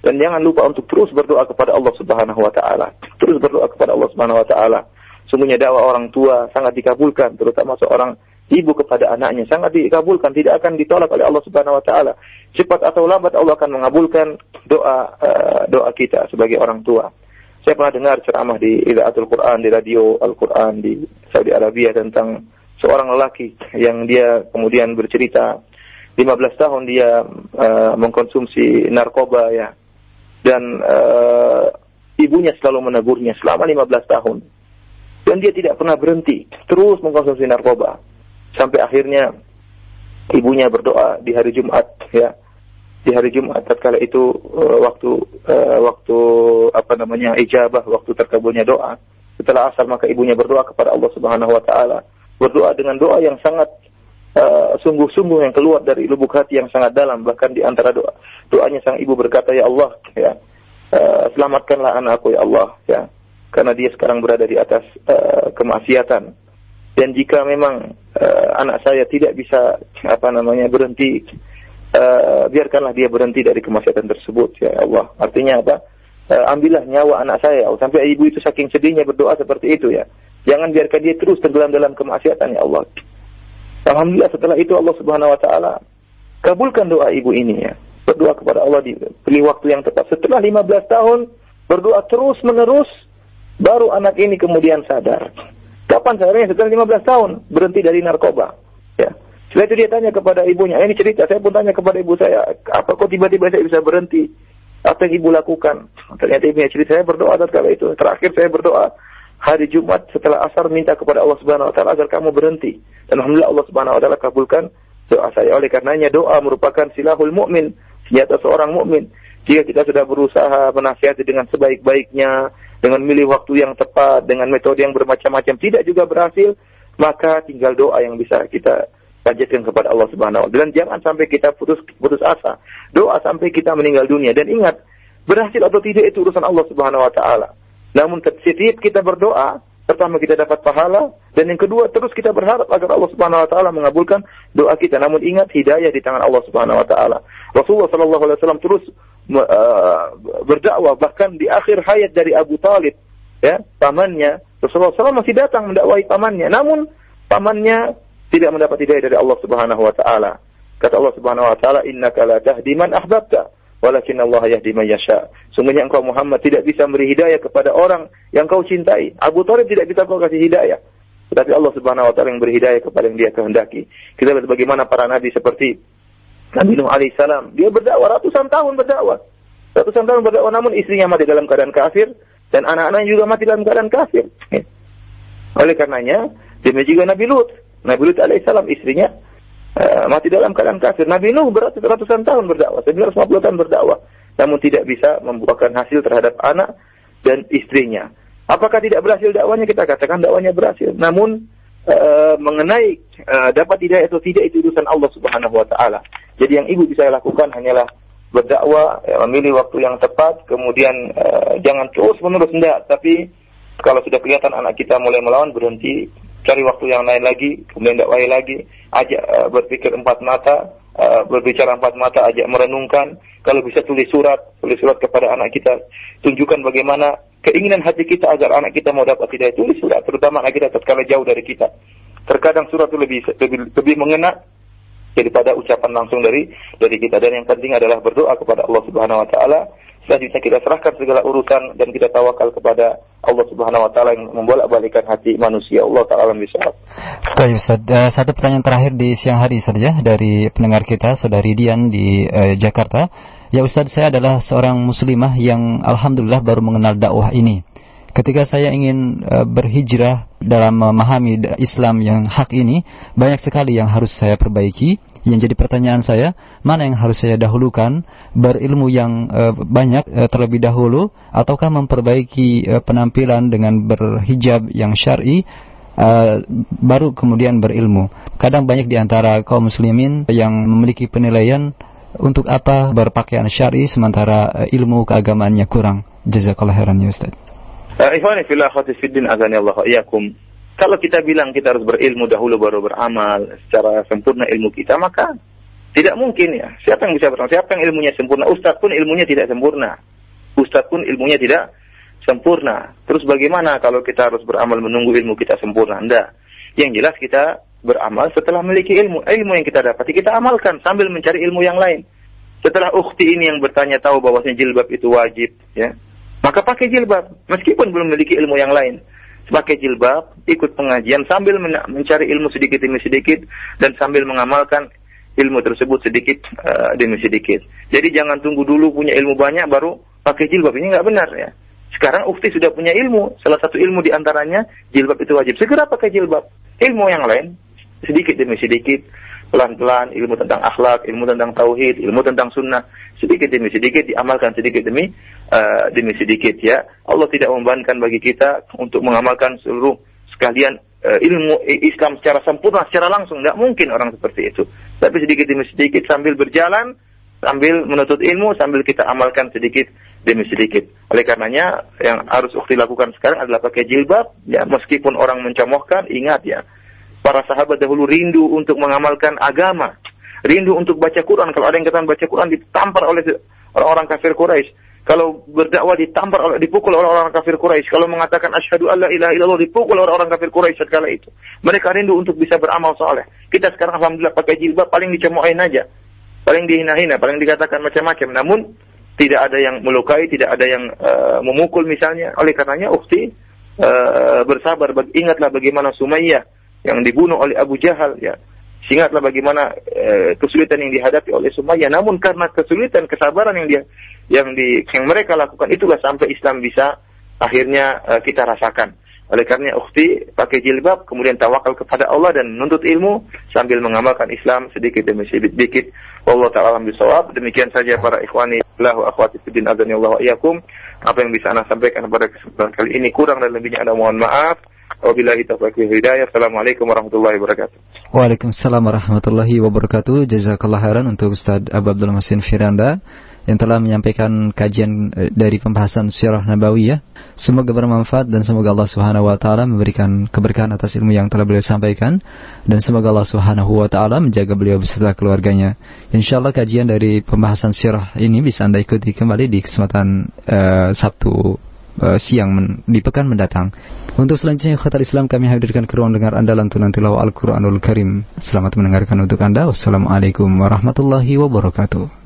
Dan jangan lupa untuk terus berdoa kepada Allah Subhanahu wa taala. Terus berdoa kepada Allah Subhanahu wa taala. Sungguhnya dakwah orang tua sangat dikabulkan, terutama seorang ibu kepada anaknya. Sangat dikabulkan, tidak akan ditolak oleh Allah Subhanahu wa taala. Cepat atau lambat Allah akan mengabulkan doa uh, doa kita sebagai orang tua. Saya pernah dengar ceramah di Idaatul Quran di radio Al-Quran di Saudi Arabia tentang seorang lelaki yang dia kemudian bercerita. 15 tahun dia uh, mengkonsumsi narkoba ya. Dan uh, ibunya selalu menegurnya selama 15 tahun. Dan dia tidak pernah berhenti terus mengkonsumsi narkoba sampai akhirnya ibunya berdoa di hari Jumat ya. Di hari Jumat tatkala itu uh, waktu uh, waktu apa namanya ijabah waktu terkabulnya doa setelah asar maka ibunya berdoa kepada Allah Subhanahu wa taala. Berdoa dengan doa yang sangat uh, sungguh-sungguh yang keluar dari lubuk hati yang sangat dalam bahkan di antara doa. Doanya sang ibu berkata ya Allah ya. Selamatkanlah anakku ya Allah ya. Karena dia sekarang berada di atas uh, kemaksiatan. Dan jika memang uh, anak saya tidak bisa apa namanya berhenti. Uh, biarkanlah dia berhenti dari kemaksiatan tersebut ya Allah. Artinya apa? Uh, ambillah nyawa anak saya. Sampai ibu itu saking sedihnya berdoa seperti itu ya. Jangan biarkan dia terus tenggelam dalam kemaksiatan ya Allah. Alhamdulillah setelah itu Allah Subhanahu wa taala kabulkan doa ibu ini ya. Berdoa kepada Allah di pilih waktu yang tepat. Setelah 15 tahun berdoa terus menerus baru anak ini kemudian sadar Kapan sadarnya? Setelah 15 tahun berhenti dari narkoba. Ya. Setelah itu dia tanya kepada ibunya. Ini cerita, saya pun tanya kepada ibu saya, apa kok tiba-tiba saya bisa berhenti? Apa yang ibu lakukan? Ternyata ibunya cerita, saya berdoa kala itu. Terakhir saya berdoa hari Jumat setelah asar minta kepada Allah Subhanahu wa taala agar kamu berhenti. Dan alhamdulillah Allah Subhanahu wa taala kabulkan doa saya. Oleh karenanya doa merupakan silahul mukmin, senjata seorang mukmin. Jika kita sudah berusaha menasihati dengan sebaik-baiknya, dengan milih waktu yang tepat, dengan metode yang bermacam-macam tidak juga berhasil, maka tinggal doa yang bisa kita panjatkan kepada Allah Subhanahu wa Dan jangan sampai kita putus putus asa. Doa sampai kita meninggal dunia dan ingat berhasil atau tidak itu urusan Allah Subhanahu wa taala. Namun setiap kita berdoa, Pertama kita dapat pahala dan yang kedua terus kita berharap agar Allah Subhanahu wa taala mengabulkan doa kita. Namun ingat hidayah di tangan Allah Subhanahu wa taala. Rasulullah sallallahu alaihi wasallam terus berdakwah bahkan di akhir hayat dari Abu Talib ya pamannya Rasulullah SAW masih datang mendakwai pamannya namun pamannya tidak mendapat hidayah dari Allah Subhanahu wa taala. Kata Allah Subhanahu wa taala innaka la tahdi man ahbabta walakin Allah yahdi man yasha. Sungguhnya engkau Muhammad tidak bisa beri hidayah kepada orang yang kau cintai. Abu Thalib tidak bisa kau kasih hidayah. Tetapi Allah Subhanahu wa taala yang beri hidayah kepada yang Dia kehendaki. Kita lihat bagaimana para nabi seperti Nabi Nuh alaihissalam, dia berdakwah ratusan tahun berdakwah. Ratusan tahun berdakwah namun istrinya mati dalam keadaan kafir dan anak-anaknya juga mati dalam keadaan kafir. Oleh karenanya, demikian juga Nabi Lut. Nabi Lut alaihissalam istrinya uh, mati dalam keadaan kafir. Nabi Nuh beratus ratusan tahun berdakwah, 950 tahun berdakwah, namun tidak bisa membuahkan hasil terhadap anak dan istrinya. Apakah tidak berhasil dakwanya? Kita katakan dakwanya berhasil. Namun uh, mengenai uh, dapat tidak atau tidak itu urusan Allah Subhanahu wa taala. Jadi yang ibu bisa lakukan hanyalah berdakwah, ya, memilih waktu yang tepat, kemudian uh, jangan terus menerus enggak, tapi kalau sudah kelihatan anak kita mulai melawan berhenti cari waktu yang lain lagi, kemudian dakwai lagi, ajak uh, berpikir empat mata, uh, berbicara empat mata, ajak merenungkan. Kalau bisa tulis surat, tulis surat kepada anak kita, tunjukkan bagaimana keinginan hati kita agar anak kita mau dapat hidayah. Tulis surat, terutama anak kita tatkala jauh dari kita. Terkadang surat itu lebih lebih, lebih mengena daripada ucapan langsung dari dari kita. Dan yang penting adalah berdoa kepada Allah Subhanahu Wa Taala Selanjutnya kita serahkan segala urusan dan kita tawakal kepada Allah Subhanahu wa taala yang membolak-balikan hati manusia. Allah taala bisa. Baik Ustaz, uh, satu pertanyaan terakhir di siang hari saja dari pendengar kita Saudari Dian di uh, Jakarta. Ya Ustaz, saya adalah seorang muslimah yang alhamdulillah baru mengenal dakwah ini. Ketika saya ingin uh, berhijrah dalam memahami Islam yang hak ini, banyak sekali yang harus saya perbaiki yang jadi pertanyaan saya, mana yang harus saya dahulukan? Berilmu yang uh, banyak uh, terlebih dahulu ataukah memperbaiki uh, penampilan dengan berhijab yang syar'i uh, baru kemudian berilmu? Kadang banyak di antara kaum muslimin yang memiliki penilaian untuk apa berpakaian syar'i sementara uh, ilmu keagamaannya kurang. Jazakallah khairan ya Ustaz. Iyakum. Kalau kita bilang kita harus berilmu dahulu baru beramal secara sempurna ilmu kita, maka tidak mungkin ya. Siapa yang bisa beramal? Siapa yang ilmunya sempurna? Ustadz pun ilmunya tidak sempurna. Ustadz pun ilmunya tidak sempurna. Terus bagaimana kalau kita harus beramal menunggu ilmu kita sempurna? Tidak. Yang jelas kita beramal setelah memiliki ilmu. Ilmu yang kita dapati kita amalkan sambil mencari ilmu yang lain. Setelah ukhti ini yang bertanya tahu bahwasanya jilbab itu wajib, ya, maka pakai jilbab meskipun belum memiliki ilmu yang lain pakai jilbab, ikut pengajian sambil mencari ilmu sedikit demi sedikit dan sambil mengamalkan ilmu tersebut sedikit uh, demi sedikit. Jadi jangan tunggu dulu punya ilmu banyak baru pakai jilbab ini nggak benar ya. Sekarang ukti sudah punya ilmu, salah satu ilmu di antaranya jilbab itu wajib. Segera pakai jilbab. Ilmu yang lain sedikit demi sedikit pelan-pelan ilmu tentang akhlak, ilmu tentang tauhid, ilmu tentang sunnah sedikit demi sedikit diamalkan sedikit demi uh, demi sedikit ya. Allah tidak membebankan bagi kita untuk mengamalkan seluruh sekalian uh, ilmu Islam secara sempurna secara langsung nggak mungkin orang seperti itu. Tapi sedikit demi sedikit sambil berjalan sambil menuntut ilmu sambil kita amalkan sedikit demi sedikit. Oleh karenanya yang harus ukti lakukan sekarang adalah pakai jilbab ya meskipun orang mencemohkan ingat ya para sahabat dahulu rindu untuk mengamalkan agama, rindu untuk baca Quran. Kalau ada yang katakan baca Quran ditampar oleh orang-orang kafir Quraisy. Kalau berdakwah ditampar oleh, dipukul oleh orang-orang kafir Quraisy. Kalau mengatakan asyhadu alla ilaha illallah dipukul oleh orang kafir Quraisy kala itu. Mereka rindu untuk bisa beramal soleh. Kita sekarang alhamdulillah pakai jilbab paling dicemoohin aja. Paling dihina-hina, paling dikatakan macam-macam. Namun tidak ada yang melukai, tidak ada yang uh, memukul misalnya. Oleh karenanya ukti uh, bersabar. Ingatlah bagaimana Sumayyah yang dibunuh oleh Abu Jahal ya. Ingatlah bagaimana e, kesulitan yang dihadapi oleh Sumayyah. Namun karena kesulitan, kesabaran yang dia yang di yang mereka lakukan itulah sampai Islam bisa akhirnya e, kita rasakan. Oleh karena ukhti pakai jilbab, kemudian tawakal kepada Allah dan menuntut ilmu sambil mengamalkan Islam sedikit demi sedikit. Allah taala bisawab. Demikian saja para ikhwani lahu akhwati fiddin azani Allah wa Apa yang bisa Anda sampaikan pada kesempatan kali ini kurang dan lebihnya Anda mohon maaf. Wabillahi taufiq wal hidayah. Assalamualaikum warahmatullahi wabarakatuh. Waalaikumsalam warahmatullahi wabarakatuh. Jazakallah khairan untuk Ustaz Abu Abdul Masin Firanda yang telah menyampaikan kajian eh, dari pembahasan sirah nabawiyah. Semoga bermanfaat dan semoga Allah Subhanahu wa taala memberikan keberkahan atas ilmu yang telah beliau sampaikan dan semoga Allah Subhanahu wa taala menjaga beliau beserta keluarganya. Insyaallah kajian dari pembahasan sirah ini bisa Anda ikuti kembali di kesempatan uh, Sabtu uh, siang men, di pekan mendatang. Untuk selanjutnya khatar Islam kami hadirkan ke ruang dengar Anda lantunan tilawah Al-Qur'anul Karim. Selamat mendengarkan untuk Anda. Wassalamualaikum warahmatullahi wabarakatuh.